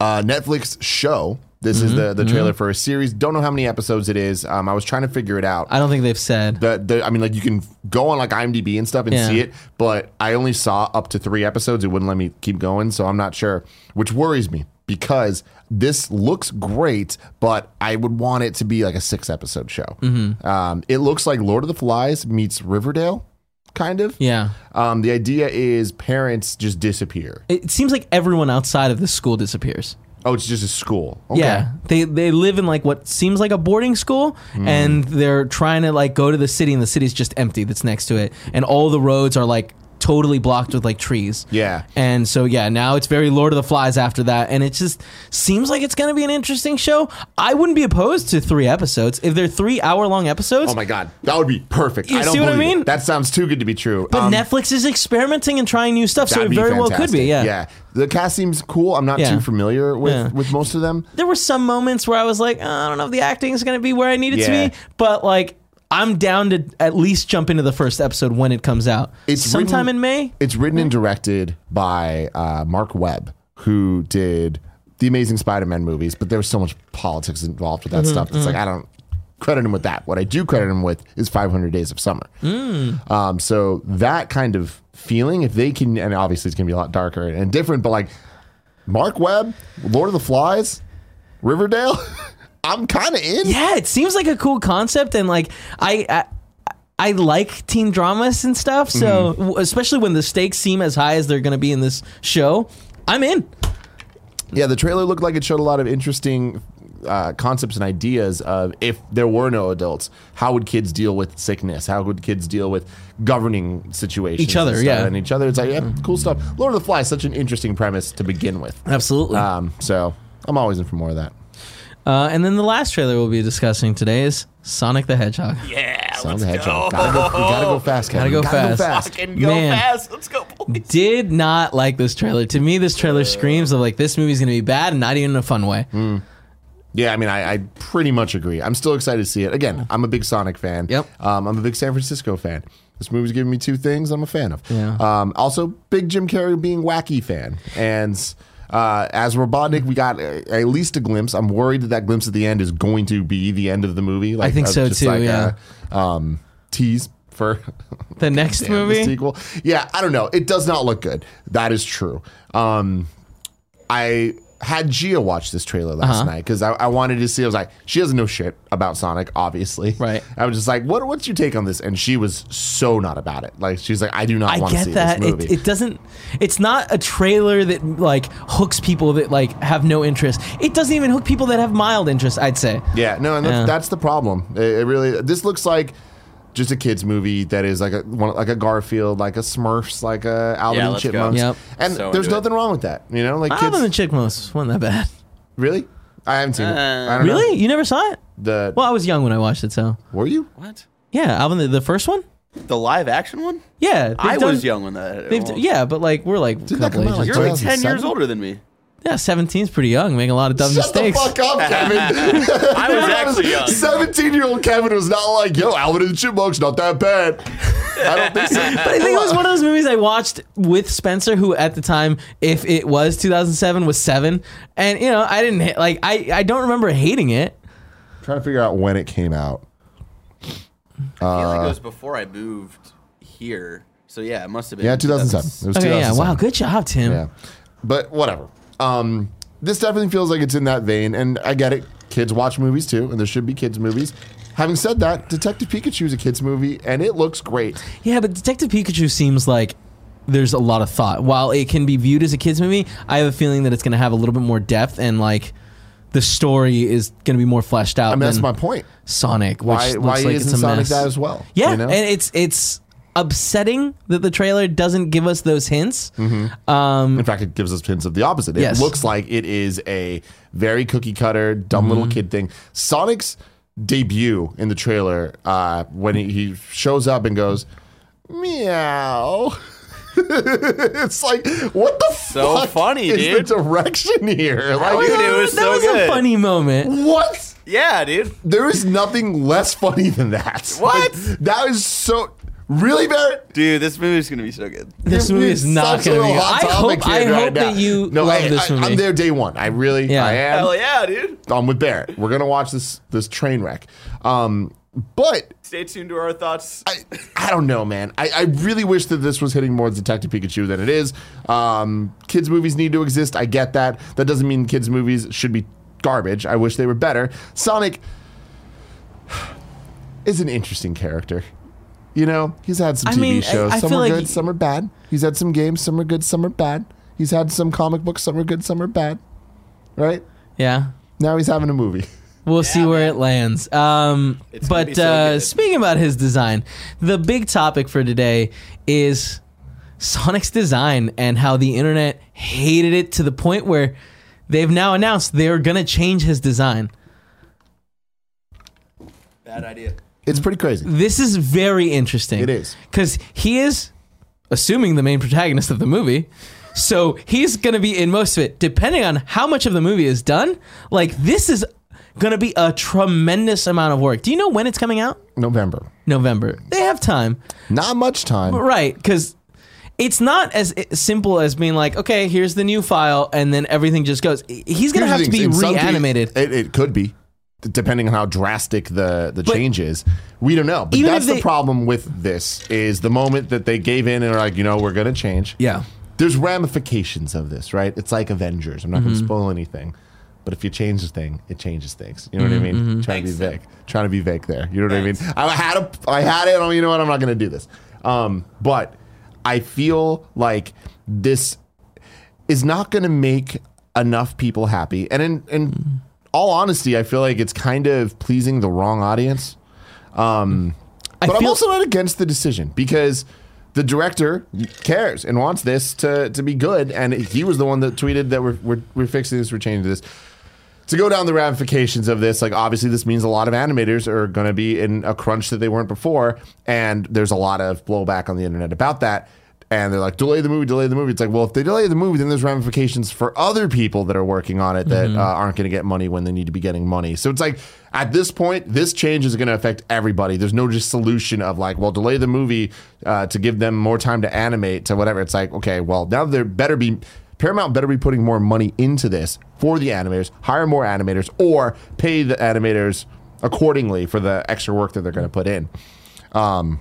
Uh, Netflix show. This Mm-hmm, is the, the trailer for a series. Don't know how many episodes it is. Um, I was trying to figure it out. I don't think they've said. The, the, I mean, like you can go on like IMDb and stuff and Yeah. see it, but I only saw up to three episodes. It wouldn't let me keep going, so I'm not sure, which worries me because this looks great, but I would want it to be like a six episode show. Mm-hmm. Um, it looks like Lord of the Flies meets Riverdale, kind of. Yeah. Um, the idea is parents just disappear. It seems like everyone outside of the school disappears. Oh, it's just a school. Okay. Yeah, they they live in like what seems like a boarding school, Hmm. and they're trying to like go to the city, and the city's just empty. That's next to it, and all the roads are like totally blocked with like trees. Yeah. and so yeah, now it's very Lord of the Flies after that, and it just seems like it's gonna be an interesting show. I wouldn't be opposed to three episodes if they're three hour long episodes. Oh my god, that would be perfect. You I don't see what I believe it. mean? That sounds too good to be true. but Um, Netflix is experimenting and trying new stuff, so it very well could be. Yeah. yeah. The cast seems cool. I'm not Yeah. too familiar with Yeah. with most of them. there were some moments where I was like, "Uh, I don't know if the acting is going to be where I need it Yeah. to be, but like I'm down to at least jump into the first episode when it comes out. It's sometime written- in May. It's written and directed by uh, Marc Webb, who did the Amazing Spider-Man movies, but there was so much politics involved with that Mm-hmm, stuff. It's like I don't credit him with that. What I do credit him with is 500 Days of Summer. Mm. Um, so that kind of feeling, if they can, and obviously it's gonna be a lot darker and different, but like Marc Webb, Lord of the Flies, Riverdale, I'm kind of in. Yeah, it seems like a cool concept, and like I. I I like teen dramas and stuff, so Mm-hmm. especially when the stakes seem as high as they're going to be in this show, I'm in. Yeah, the trailer looked like it showed a lot of interesting uh, concepts and ideas of if there were no adults, how would kids deal with sickness? How would kids deal with governing situations? Each other, and yeah. and each other. It's like yeah, cool stuff. Lord of the Flies, such an interesting premise to begin with. Absolutely. Um, so I'm always in for more of that. Uh, and then the last trailer we'll be discussing today is Sonic the Hedgehog. Yeah, Sonic let's the Hedgehog. go. Gotta go, we gotta go fast, Kevin. Gotta go Gotta fast. Fucking go Man. fast. Let's go, boys. Did not like this trailer. To me, this trailer screams of like this movie's going to be bad and not even in a fun way. Yeah, I mean, I, I pretty much agree. I'm still excited to see it. Again, I'm a big Sonic fan. Yep. Um, I'm a big San Francisco fan. This movie's giving me two things I'm a fan of. Yeah. Um, also, big Jim Carrey being wacky fan. And uh, as Robotnik, we got a, at least a glimpse. I'm worried that that glimpse at the end is going to be the end of the movie. Like, I think uh, so just too, Like yeah. a, um, tease for The next Damn, the movie, sequel. Yeah, I don't know. It does not look good. That is true. Um, I had Gia watch this trailer last Uh-huh. night because I, I wanted to see. I was like, she doesn't know shit about Sonic, obviously. Right. I was just like, what? What's your take on this? And she was so not about it. Like, she's like, I do not want to see that. this movie. It, it doesn't. It's not a trailer that like hooks people that like have no interest. It doesn't even hook people that have mild interest. I'd say. yeah, no, and that's, Yeah. that's the problem. It, it really. This looks like. Just a kids movie that is like a one, like a Garfield, like a Smurfs, like a Alvin Yeah, and let's. Chipmunks, Yep. and So there's into it. nothing wrong with that. You know, like kids. Alvin and Chipmunks wasn't that bad. really, I haven't seen it. Uh, I don't know. Really? You never saw it? The Well, I was young when I watched it, so were you? What? yeah. Alvin, the, the first one. The live action one? Yeah, they've I done- was young when that. They've, well, yeah, but like we're like a Didn't that couple come out, ages. like, You're like 10 years older than me. Yeah, 17 is pretty young, making a lot of dumb Shut mistakes. the fuck up, Kevin. I was actually young. 17 year old Kevin was not like, yo, Alvin and the Chipmunks, not that bad. I don't think so. But I think it was one of those movies I watched with Spencer, who at the time, if it was 2007, was seven, and you know I didn't like I I don't remember hating it. trying to figure out when it came out. I feel like it was uh, before I moved here. So yeah, it must have been. Yeah, 2007. It was Okay, yeah, 2007. wow, good job, Tim. Yeah. But whatever. Um, this definitely feels like it's in that vein, and I get it. Kids watch movies too, and there should be kids' movies. Having said that, Detective Pikachu is a kids' movie, and it looks great. Yeah, but Detective Pikachu seems like there's a lot of thought. While it can be viewed as a kids movie, I have a feeling that it's going to have a little bit more depth and like the story is going to be more fleshed out. I mean, that's my point. Sonic. Which Why, looks why like isn't it's a Sonic mess. that as well? Yeah, You know? and it's it's upsetting that the trailer doesn't give us those hints. Um, In fact, it gives us hints of the opposite. It Yes. looks like it is a very cookie cutter, dumb little Mm-hmm. kid thing. Sonic's debut in the trailer, uh, when he, he shows up and goes, meow. it's like what the So fuck funny, is dude. the direction here? Like, Dude, it was that so was good. a funny moment. what? Yeah, dude. There is nothing less funny than that. What? Like, that is so really Barrett. Dude, this movie's gonna be so good. This movie is not going to be. I hot topic hope. I right hope that you no, love I, this I, movie. I'm there day one. I really, Yeah. I am. Hell yeah, dude. I'm with Barrett. We're gonna watch this this train wreck. Um, but Stay tuned to our thoughts. I, I don't know, man. I, I really wish that this was hitting more Detective Pikachu than it is. Um, kids' movies need to exist. I get that. That doesn't mean kids' movies should be garbage. I wish they were better. Sonic is an interesting character. You know, he's had some I TV mean, I- shows. I some feel are like good, he- some are bad. He's had some games. Some are good, some are bad. He's had some comic books. Some are good, some are bad. Right yeah. now, he's having a movie. We'll see where it lands. Um, It's gonna but be so uh, good. speaking about his design, the big topic for today is Sonic's design and how the internet hated it to the point where they've now announced they're going to change his design. Bad idea. It's pretty crazy. This is very interesting. It is. Because he is, assuming, the main protagonist of the movie. So he's going to be in most of it. Depending on how much of the movie is done, like, this is going to be a tremendous amount of work. Do you know when it's coming out? November. November. They have time. Not much time. Right. Because it's not as eh, simple as being like, okay, here's the new file, and then everything just goes. He's going to have to be reanimated. It, it could be, depending on how drastic the the But- change is. We don't know. But that's if the problem with this is the moment that they gave in and are like, you know, we're going to change. yeah. There's ramifications of this, right? It's like Avengers. I'm not Mm-hmm. going to spoil anything. But if you change a thing, it changes things. You know what I Mm-hmm, mean? Trying to be Thanks. vague. Trying to be vague there. You know what I mean? I had a, I had it. Oh, you know what? I'm not going to do this. Um, but I feel like this is not going to make enough people happy. And in, in all honesty, I feel like it's kind of pleasing the wrong audience. Um, I but I'm also not against the decision because the director cares and wants this to, to be good. And he was the one that tweeted that we're, we're, we're fixing this, we're changing this. To go down the ramifications of this, like obviously this means a lot of animators are going to be in a crunch that they weren't before, and there's a lot of blowback on the internet about that. And they're like, delay the movie, delay the movie. It's like, well, if they delay the movie, then there's ramifications for other people that are working on it that uh, aren't going to get money when they need to be getting money. So it's like, at this point, this change is going to affect everybody. There's no just solution of like, well, delay the movie uh, to give them more time to animate to whatever. It's like, okay, well, now there better be Paramount better be putting more money into this for the animators, hire more animators, or pay the animators accordingly for the extra work that they're going to put in. Um,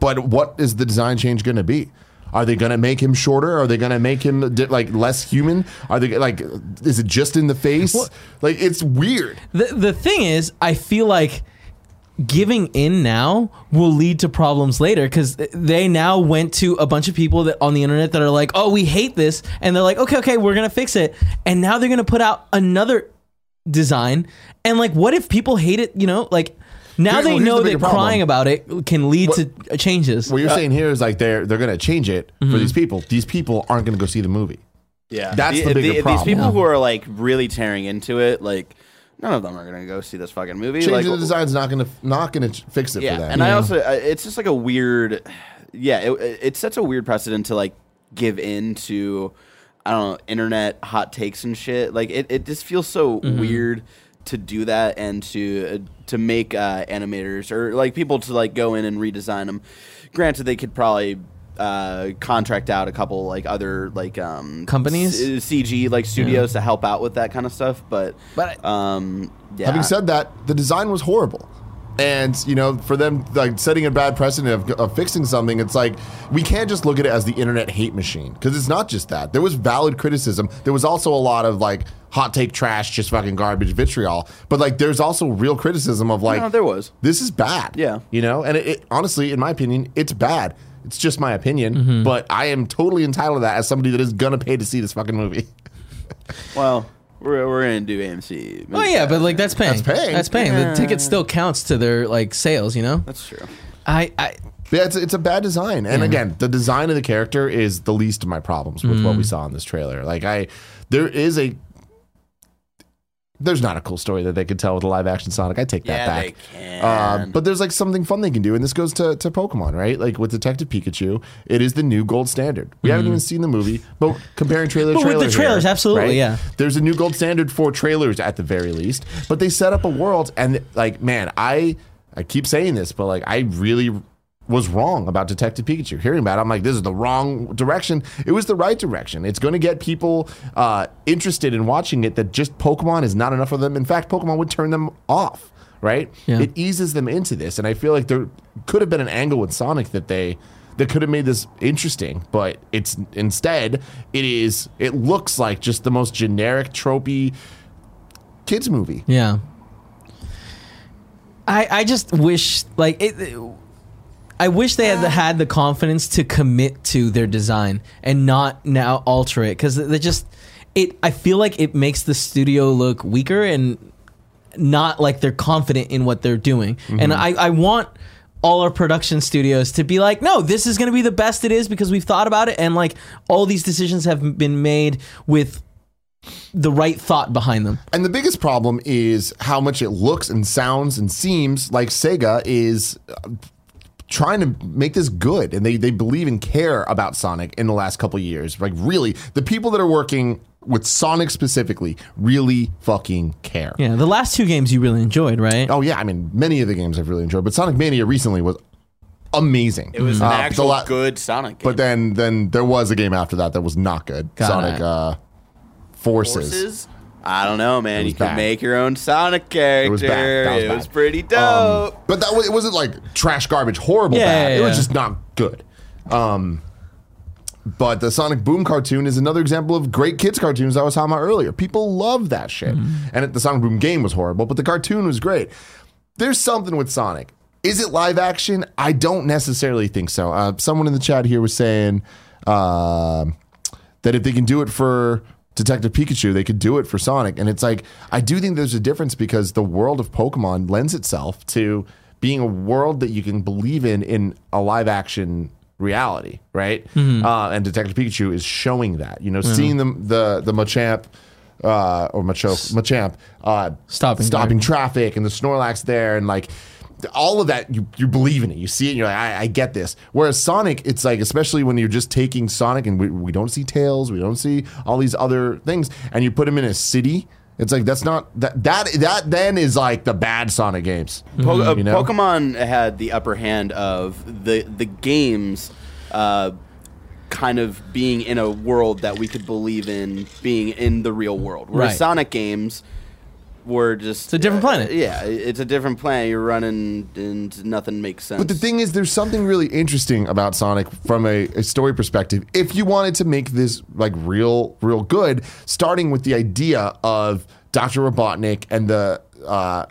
but what is the design change going to be? Are they going to make him shorter? Are they going to make him like less human? Are they like is it just in the face? like it's weird. The the thing is, I feel like giving in now will lead to problems later because they now went to a bunch of people that on the internet that are like, "Oh, we hate this," and they're like, "Okay, okay, we're gonna fix it," and now they're gonna put out another design, and like, what if people hate it? You know, like now Here- they well, here's know the that bigger problem. crying about it can lead to changes. What you're saying here is like they're they're going to change it for these people. These people aren't going to go see the movie. Yeah, That's the bigger These problem. people Yeah. who are like really tearing into it, like none of them are gonna go see this fucking movie. Changing like, the design's not going to not going to fix it yeah, for them. and I also uh, it's just like a weird, yeah, it, it sets a weird precedent to like give in to I don't know internet hot takes and shit. Like it, it just feels so Mm-hmm. weird to do that and to uh, to make uh, animators or like people to like go in and redesign them. Granted, they could probably. Uh, contract out a couple like other like um Companies? C- CG like studios to help out with that kind of stuff, but But um yeah. Having said that, the design was horrible. And you know, for them like setting a bad precedent of, of fixing something, it's like we can't just look at it as the internet hate machine because it's not just that. There was valid criticism. There was also a lot of like hot take trash, just fucking garbage, vitriol. But like, there's also real criticism of like no, there was. this is bad. Yeah. You know, and it, it honestly, in my opinion, it's bad. It's just my opinion, Mm-hmm. but I am totally entitled to that as somebody that is gonna pay to see this fucking movie. Well, we're we're gonna do AMC. oh yeah, but like that's paying. That's paying. That's paying. The ticket still counts to their like sales. You know. that's true. I I Yeah, it's, it's a bad design. And again, the design of the character is the least of my problems with what we saw in this trailer. Like I there is a there's not a cool story that they could tell with a live action Sonic. I take that Yeah, back. they can. Uh, but there's like something fun they can do, and this goes to, to Pokemon, right? Like with Detective Pikachu, it is the new gold standard. We haven't even seen the movie, but comparing trailer to Mm. But with the trailers, here, absolutely, right? yeah. There's a new gold standard for trailers at the very least. But they set up a world, and like, man, I I keep saying this, but like, I really was wrong about Detective Pikachu. Hearing about it, I'm like, this is the wrong direction. It was the right direction. It's going to get people uh, interested in watching it that just Pokemon is not enough for them. In fact, Pokemon would turn them off, right? Yeah. It eases them into this. And I feel like there could have been an angle with Sonic that they that could have made this interesting, but it's instead it is it looks like just the most generic tropey kids movie. Yeah. I I just wish like it. I wish they had had the confidence to commit to their design and not now alter it because they just it. I feel like it makes the studio look weaker and not like they're confident in what they're doing. And I I want all our production studios to be like, no, this is going to be the best it is because we've thought about it and like all these decisions have been made with the right thought behind them. And the biggest problem is how much it looks and sounds and seems like Sega is uh, trying to make this good and they they believe and care about Sonic in the last couple of years. Like really, the people that are working with Sonic specifically really fucking care. Yeah, the last two games you really enjoyed, right? Oh yeah, I mean many of the games I've really enjoyed, but Sonic Mania recently was amazing. It was an Uh, the actual la- good Sonic game. But then then there was a game after that that was not good. God, Sonic I- uh, Forces. Forces? I don't know, man. You can bad. make your own Sonic character. was bad. That was it bad. was pretty dope. Um, but that was, it wasn't like trash garbage horrible Yeah, bad. yeah, It was just not good. Um, but the Sonic Boom cartoon is another example of great kids cartoons I was talking about earlier. People love that shit. Mm-hmm. And the Sonic Boom game was horrible, but the cartoon was great. There's something with Sonic. Is it live action? I don't necessarily think so. Uh, someone in the chat here was saying uh, that if they can do it for Detective Pikachu, they could do it for Sonic. And it's like, I do think there's a difference because the world of Pokemon lends itself to being a world that you can believe in in a live action reality, right? Uh, and Detective Pikachu is showing that. You know, seeing them the the Machamp uh, or Machoke, Machamp uh, Stopping stopping traffic and the Snorlax there and like all of that you, you believe in it you see it and you're like I, I get this whereas Sonic it's like especially when you're just taking Sonic and we, we don't see Tails we don't see all these other things and you put him in a city it's like that's not that that that then is like the bad Sonic games Po- uh, you know? Pokemon had the upper hand of the the games, uh, kind of being in a world that we could believe in being in the real world. Whereas Right. Sonic games were just It's a different planet. yeah, it's a different planet. You're running and nothing makes sense. But the thing is, there's something really interesting about Sonic from a, a story perspective. If you wanted to make this like real, real good, starting with the idea of Dr. Robotnik and the uh,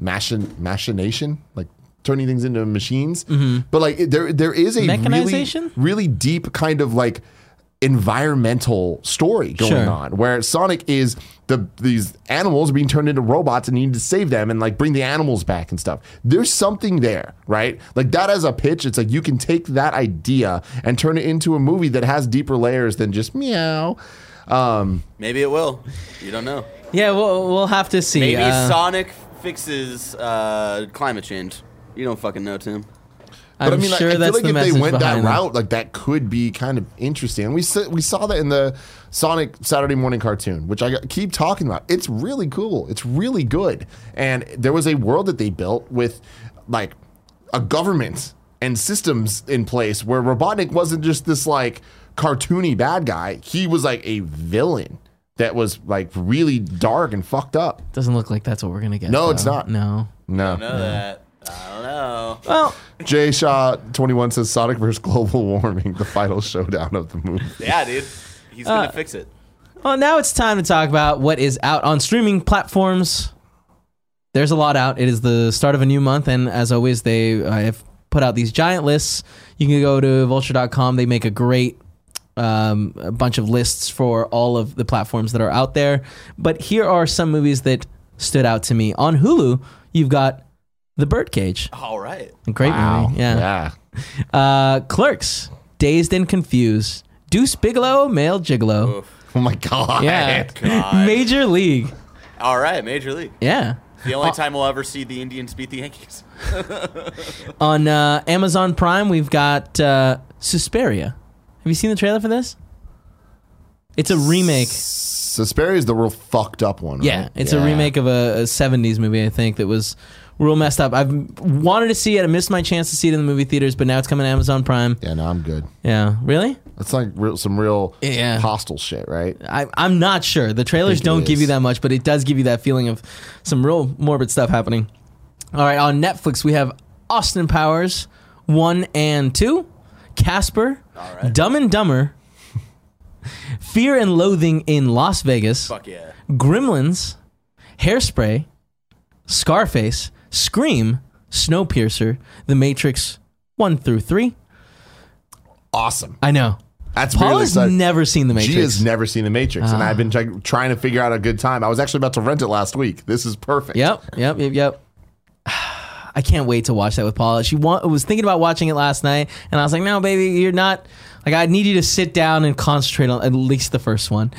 machin- machination, like turning things into machines. But like there, there is a really, really deep kind of like environmental story going Sure. on where Sonic is the these animals are being turned into robots and you need to save them and like bring the animals back and stuff. There's something there, right? Like that as a pitch, it's like you can take that idea and turn it into a movie that has deeper layers than just meow. Um, Maybe it will. You don't know. Yeah, we'll we'll have to see. Maybe Uh, Sonic fixes uh, climate change. You don't fucking know, Tim. But I'm I mean, sure I, I that's feel like the if they went that behind route, like that could be kind of interesting. And we saw, we saw that in the Sonic Saturday morning cartoon, which I keep talking about. It's really cool. It's really good. And there was a world that they built with like a government and systems in place where Robotnik wasn't just this like cartoony bad guy. He was like a villain that was like really dark and fucked up. Doesn't look like that's what we're gonna get. No, it's not. No. No. Know that. I don't know. Well, Jay Shaw 21 says Sonic versus global warming, the final showdown of the movie. Yeah, dude. He's gonna fix it. well, now it's time to talk about what is out on streaming platforms. There's a lot out. It is the start of a new month, and as always, they uh, have put out these giant lists. You can go to vulture.com. They make a great um, a bunch of lists for all of the platforms that are out there. But here are some movies that stood out to me. On Hulu, you've got The Birdcage. All right. Great Wow. movie. Yeah. Yeah. Uh, Clerks, Dazed and Confused. Deuce Bigalow, Male Gigolo. Oof. Oh my god. Yeah. God. Major League. All right, Major League. Yeah. The only time we'll ever see the Indians beat the Yankees. On uh, Amazon Prime, we've got uh, Suspiria. Have you seen the trailer for this? It's a remake. Suspiria is the real fucked up one. Yeah, right? it's a remake of a, a 70s movie, I think, that was real messed up. I've wanted to see it. I missed my chance to see it in the movie theaters, but now it's coming to Amazon Prime. Yeah, no, I'm good. Yeah. Really? It's like real, some real Yeah. hostile shit, right? I, I'm not sure. The trailers don't give you that much, but it does give you that feeling of some real morbid stuff happening. All right, on Netflix, we have Austin Powers 1 and 2, Casper, All right. Dumb and Dumber, Fear and Loathing in Las Vegas, Fuck yeah. Gremlins, Hairspray, Scarface, Scream, Snowpiercer, The Matrix 1 through 3. Awesome. I know. That's really Paula's exciting. never seen The Matrix. She has never seen The Matrix, and Ah. I've been try- trying to figure out a good time. I was actually about to rent it last week. This is perfect. Yep, yep, yep, yep. I can't wait to watch that with Paula. She wa- was thinking about watching it last night, and I was like, "No, baby, you're not. Like, I need you to sit down and concentrate on at least the first one."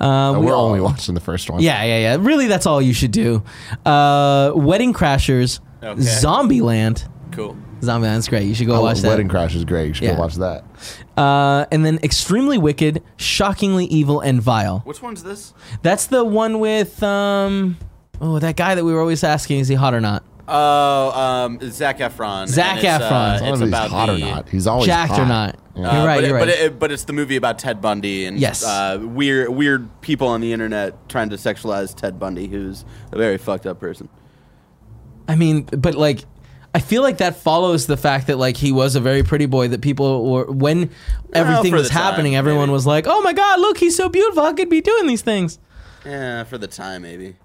Uh, Uh, we we're all- only watching the first one. Yeah, yeah, yeah. Really, that's all you should do. Uh, Wedding Crashers, Okay. Zombieland. Cool. Zombieland's great. You should go Oh, watch that. Wedding Crashers is great. You should Yeah. go watch that. Uh, and then Extremely Wicked, Shockingly Evil, and Vile. Which one's this? That's the one with um, oh, that guy that we were always asking, is he hot or not? Oh, um, Zac Efron. Zac And it's, Efron. Uh, it's know he's about hot the, or not. He's always Jacked hot. or not? Yeah. You're right. but you're it, right. But, it, but it's the movie about Ted Bundy and Yes. uh, weird weird people on the internet trying to sexualize Ted Bundy, who's a very fucked up person. I mean, but like, I feel like that follows the fact that like he was a very pretty boy. That people were when everything for was the time, happening, everyone maybe. was like, "Oh my god, look, he's so beautiful. How could he be doing these things?" Yeah, for the time maybe.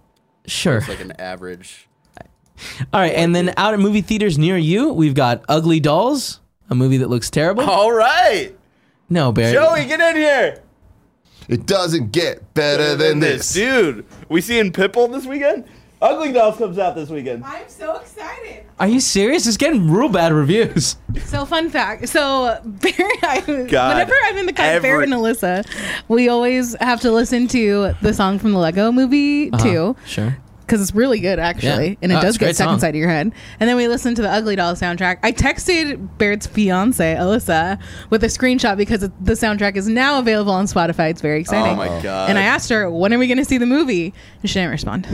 Sure. It's like an average. All right, and then out at movie theaters near you, we've got Ugly Dolls, a movie that looks terrible. All right, no, Barry. Joey, get in here. It doesn't get better than this. dude. We seeing Pitbull this weekend? Ugly Dolls comes out this weekend. I'm so excited. Are you serious? It's getting real bad reviews. So fun fact. So Barry, I, God, whenever I'm in the car, every- Barry and Alyssa, we always have to listen to the song from the Lego Movie uh-huh. too, Sure. Because it's really good actually, Yeah. and it Oh, does get stuck song. inside of your head. And then we listened to the Ugly Doll soundtrack. I texted Baird's fiance Alyssa with a screenshot because the soundtrack is now available on Spotify. It's very exciting. Oh my god. And I asked her, when are we going to see the movie? And she didn't respond.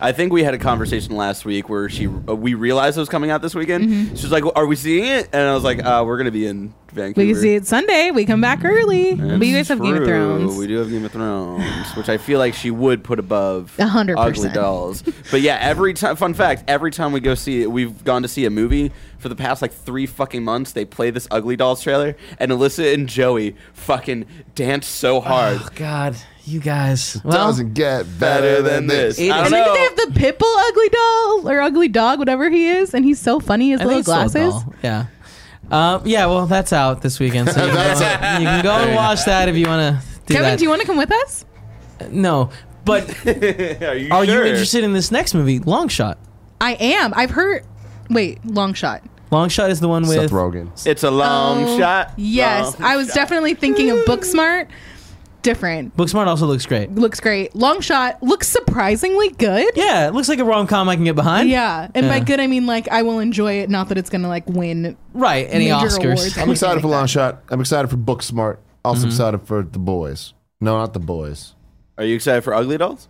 I think we had a conversation last week where she uh, we realized it was coming out this weekend. She was like, "Are we seeing it?" And I was like, uh, "We're gonna be in Vancouver." We can see it Sunday. We come back early. but you guys That's have Game of. Thrones. We do have Game of Thrones, which I feel like she would put above A hundred Ugly. Dolls. But yeah, every time. Fun fact: every time we go see it, we've gone to see a movie for the past like three fucking months. They play this Ugly Dolls trailer, and Alyssa and Joey fucking dance so hard. Oh God, you guys. Well, doesn't get better than this. It- I And don't know. they have the Pitbull ugly doll or ugly dog, whatever he is, and he's so funny. His I little think it's still a glasses. Yeah. Um, yeah, well, that's out this weekend, so you, can, go, you can go and watch that if you want to do Kevin, that. do you want to come with us? no, but Are you are you sure? interested in this next movie, Long Shot? I am. I've heard. Wait, long shot. Long Shot is the one with Seth Rogen. It's a long Oh, shot. Yes, Long I was shot. definitely thinking of Booksmart. Different. Booksmart. Also looks great. Looks great. Long shot looks surprisingly good. Yeah, it looks like a rom com I can get behind. Yeah, and by Yeah. good I mean like I will enjoy it. Not that it's gonna like win. right. Any Major Oscars? awards. I'm excited for like Long. Shot. I'm excited for Booksmart. Also Mm-hmm. excited for The Boys. No, not The Boys. Are you excited for Ugly Dolls?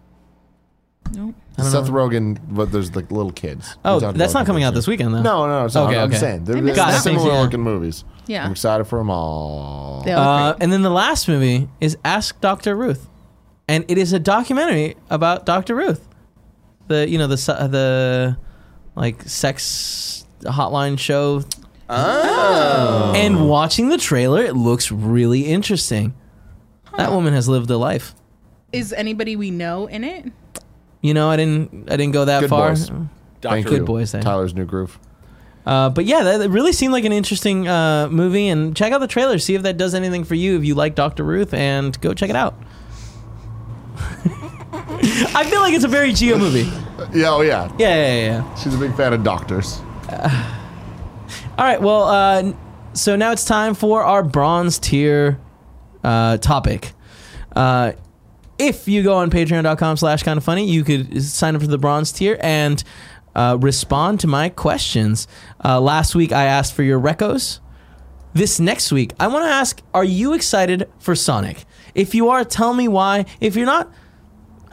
Nope. Seth Rogen, but there's like little kids. Oh, that's not coming out this weekend though. No, no, it's not. Okay, I'm okay. saying they're, They mixed they're it up. similar Yeah. looking movies. Yeah. I'm excited for them all. They all Uh, great. and then the last movie is Ask Dr. Ruth, and it is a documentary about Dr. Ruth, the you know the se- the like sex hotline show. Oh. And watching the trailer, it looks really interesting. That woman has lived a life. Is anybody we know in it? You know, I didn't I didn't go that Good far. boys. Thank Good you. boys, eh? Tyler's new groove. Uh, but yeah, that, that really seemed like an interesting uh, movie. And check out the trailer, see if that does anything for you if you like Dr. Ruth, and go check it out. I feel like it's a very Gia movie. Yeah, oh yeah. Yeah, yeah, yeah. yeah. She's a big fan of doctors. All right, well, uh, so now it's time for our bronze tier uh, topic. Uh, if you go on patreon.com slash kind of funny, you could sign up for the bronze tier and uh, respond to my questions. Uh, last week, I asked for your recos. This next week, I want to ask Are you excited for Sonic? If you are, tell me why. If you're not,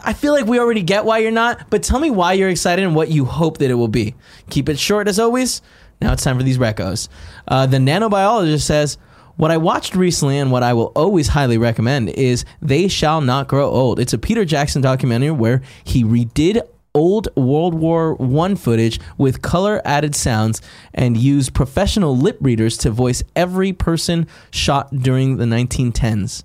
I feel like we already get why you're not, but tell me why you're excited and what you hope that it will be. Keep it short as always. Now it's time for these recos. Uh, the nanobiologist says, What I watched recently and what I will always highly recommend is They Shall Not Grow Old. It's a Peter Jackson documentary where he redid old World War One footage with color added sounds and used professional lip readers to voice every person shot during the 1910s.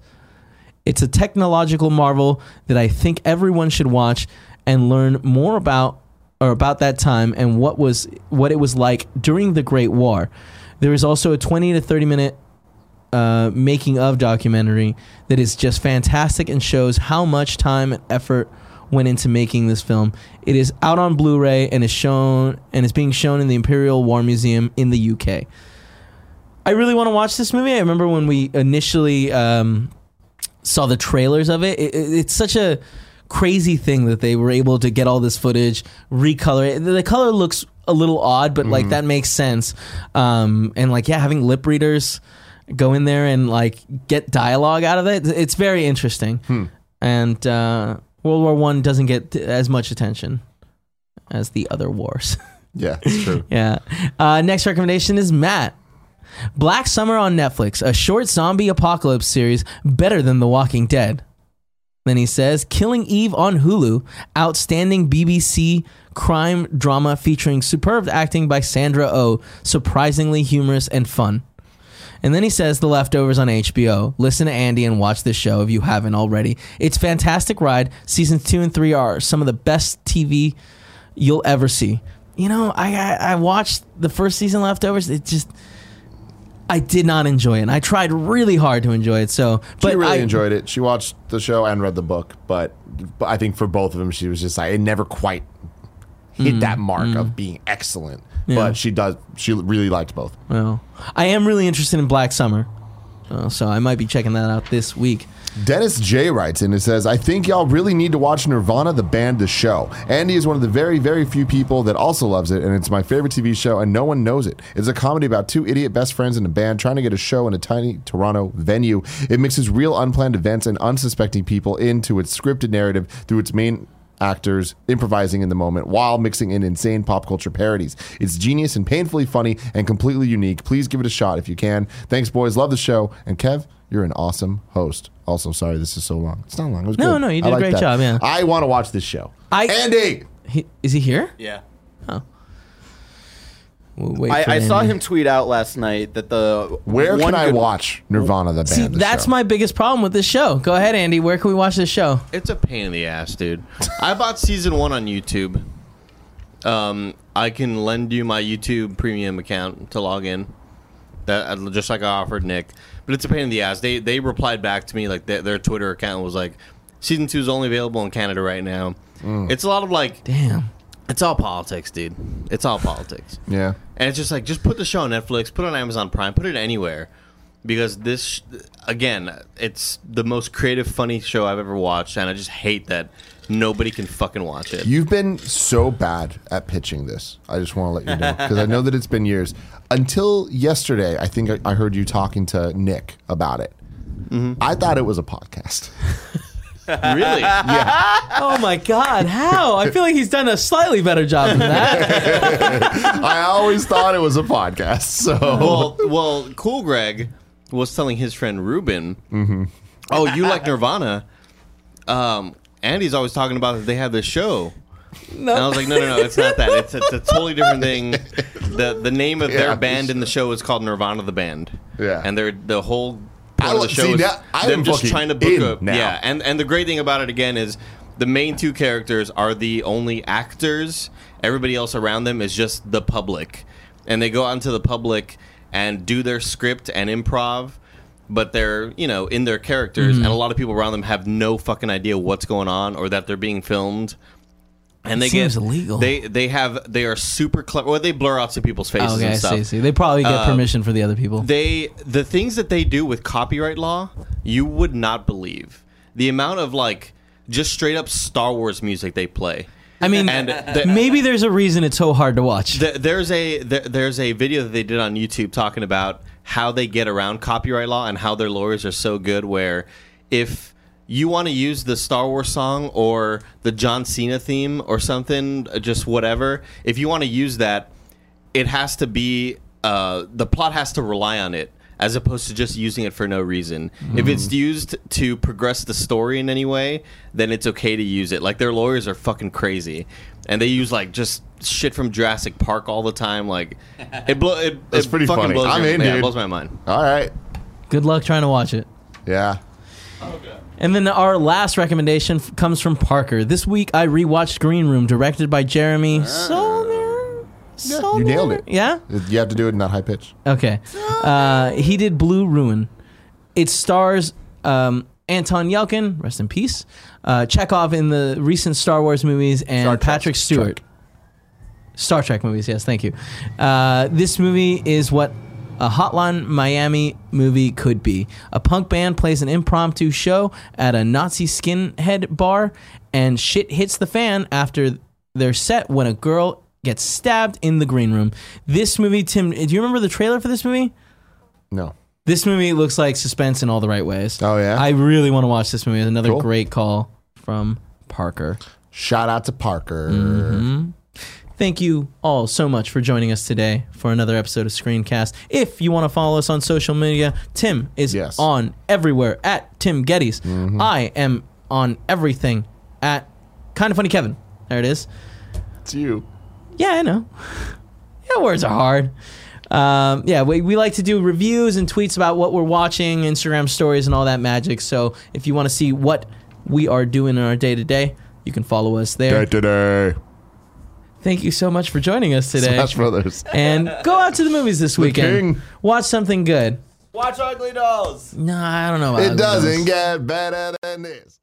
It's a technological marvel that I think everyone should watch and learn more about or about that time and what was what it was like during the Great War. There is also a 20 to 30 minute uh, making of documentary that is just fantastic and shows how much time and effort went into making this film. It is out on Blu-ray and is shown and is being shown in the Imperial War Museum in the UK. I really want to watch this movie. I remember when we initially um, saw the trailers of it. It, it. It's such a crazy thing that they were able to get all this footage, recolor it. The color looks a little odd, but like that makes sense. Um, and like yeah, having lip readers go in there and like get dialogue out of it. It's very interesting. And uh, World War One doesn't get as much attention as the other wars. Yeah, it's true. yeah. Uh, next recommendation is Matt. Black Summer on Netflix, a short zombie apocalypse series better than The Walking Dead. Then he says, Killing Eve on Hulu, outstanding BBC crime drama featuring superb acting by Sandra Oh, surprisingly humorous and fun. And then he says The Leftovers on HBO. Listen to Andy and watch this show if you haven't already. It's fantastic ride. Seasons 2 and 3 are some of the best TV you'll ever see. You know, I I, I watched the first season Leftovers. It just I did not enjoy it. And I tried really hard to enjoy it. So, but she really I, enjoyed it. She watched the show and read the book, but, but I think for both of them, she was just like it never quite hit mm, that mark of mm. being excellent. Yeah. But she does. She really liked both. Well, I am really interested in Black Summer, uh, so I might be checking that out this week. Dennis J writes in and says, I think y'all really need to watch Nirvana, the band, the show. Andy is one of the very, very few people that also loves it, and it's my favorite TV show, and no one knows it. It's a comedy about two idiot best friends in a band trying to get a show in a tiny Toronto venue. It mixes real unplanned events and unsuspecting people into its scripted narrative through its main actors improvising in the moment while mixing in insane pop culture parodies. It's genius and painfully funny and completely unique. Please give it a shot if you can. Thanks, boys. Love the show. And Kev, you're an awesome host. Also, sorry this is so long. It's not long. It was No, good. no, you did a great that. job, yeah. I want to watch this show. I- Andy. He, is he here? Yeah. Oh. We'll wait I, I saw him tweet out last night that the Where one can I watch Nirvana the band? See, the that's show? my biggest problem with this show. Go ahead, Andy. Where can we watch this show? It's a pain in the ass, dude. I bought season one on YouTube. Um, I can lend you my YouTube premium account to log in. That uh, just like I offered Nick, but it's a pain in the ass. They they replied back to me like their, their Twitter account was like, season two is only available in Canada right now. It's a lot of like, Damn. It's all politics, dude. It's all politics. Yeah. And it's just like, just put the show on Netflix, put it on Amazon Prime, put it anywhere. Because this, again, it's the most creative, funny show I've ever watched. And I just hate that nobody can fucking watch it. You've been so bad at pitching this. I just want to let you know because I know that it's been years. Until yesterday, I think I- I heard you talking to Nick about it. Mm-hmm. I thought it was a podcast. really? Yeah. Oh my God! How? I feel like he's done a slightly better job than that. I always thought it was a podcast. So well, well, Cool Greg was telling his friend Ruben, "Oh, you like Nirvana? Um, Andy's always talking about that they have this show." And I was like, "No, no, no, it's not that. It's, it's a totally different thing. the The name of their band in the show is called Nirvana the band. Yeah. and they're the whole I part of lo- the show see, is now I them am just trying to book in a now. yeah. And and the great thing about it again is the main two characters are the only actors. Everybody else around them is just the public, and they go out into the public and do their script and improv. But they're, you know, in their characters, Mm-hmm. and a lot of people around them have no fucking idea what's going on or that they're being filmed. And they Seems get illegal. They they have they are super clever. Well, they blur out some people's faces okay, I and stuff see, see. They probably get Uh, permission for the other people. they the things that they do with copyright law you would not believe the amount of like just straight up Star Wars music they play. I mean, And the- maybe there's a reason it's so hard to watch. Th- there's a there, there's a video that they did on YouTube talking about how they get around copyright law and how their lawyers are so good. Where if you want to use the Star Wars song or the John Cena theme or something, uh, just whatever, if you want to use that, it has to be uh, the plot has to rely on it as opposed to just using it for no reason. If it's used to progress the story in any way, then it's okay to use it. Like their lawyers are fucking crazy, and they use like just shit from Jurassic Park all the time. Like it blow it. That's it pretty fucking funny. Blows I'm your- in, yeah, dude. It blows my mind. All right. Good luck trying to watch it. Yeah. And then our last recommendation f- comes from Parker. This week I rewatched Green Room, directed by Jeremy Saulnier. Yeah, you nailed it. Yeah. You have to do it in that high pitch. Okay. Uh, he did Blue Ruin. It stars um, Anton Yelchin, rest in peace, uh, Chekov in the recent Star Wars movies, and Star Trek. Patrick Stewart. Star Trek movies, yes, thank you. Uh, this movie is what a Hotline Miami movie could be. A punk band plays an impromptu show at a Nazi skinhead bar, and shit hits the fan after their set when a girl gets stabbed in the green room. This movie, Tim, do you remember the trailer for this movie? No. This movie looks like suspense in all the right ways. Oh, yeah? I really want to watch this movie. Another Cool. great call from Parker. Shout out to Parker. Mm-hmm. Thank you all so much for joining us today for another episode of Screencast. If you want to follow us on social media, Tim is Yes. on everywhere at Tim Gettys. I am on everything at Kinda Funny Kevin. There it is. It's you. Yeah, I know. Yeah, words are hard. Um, yeah, we, we like to do reviews and tweets about what we're watching, Instagram stories, and all that magic. So if you want to see what we are doing in our day to day, you can follow us there. Day today. Thank you so much for joining us today. Smash Brothers. And go out to the movies this weekend. king. Watch something good. Watch Ugly Dolls. No, I don't know. About It Ugly doesn't Dolls. get better than this.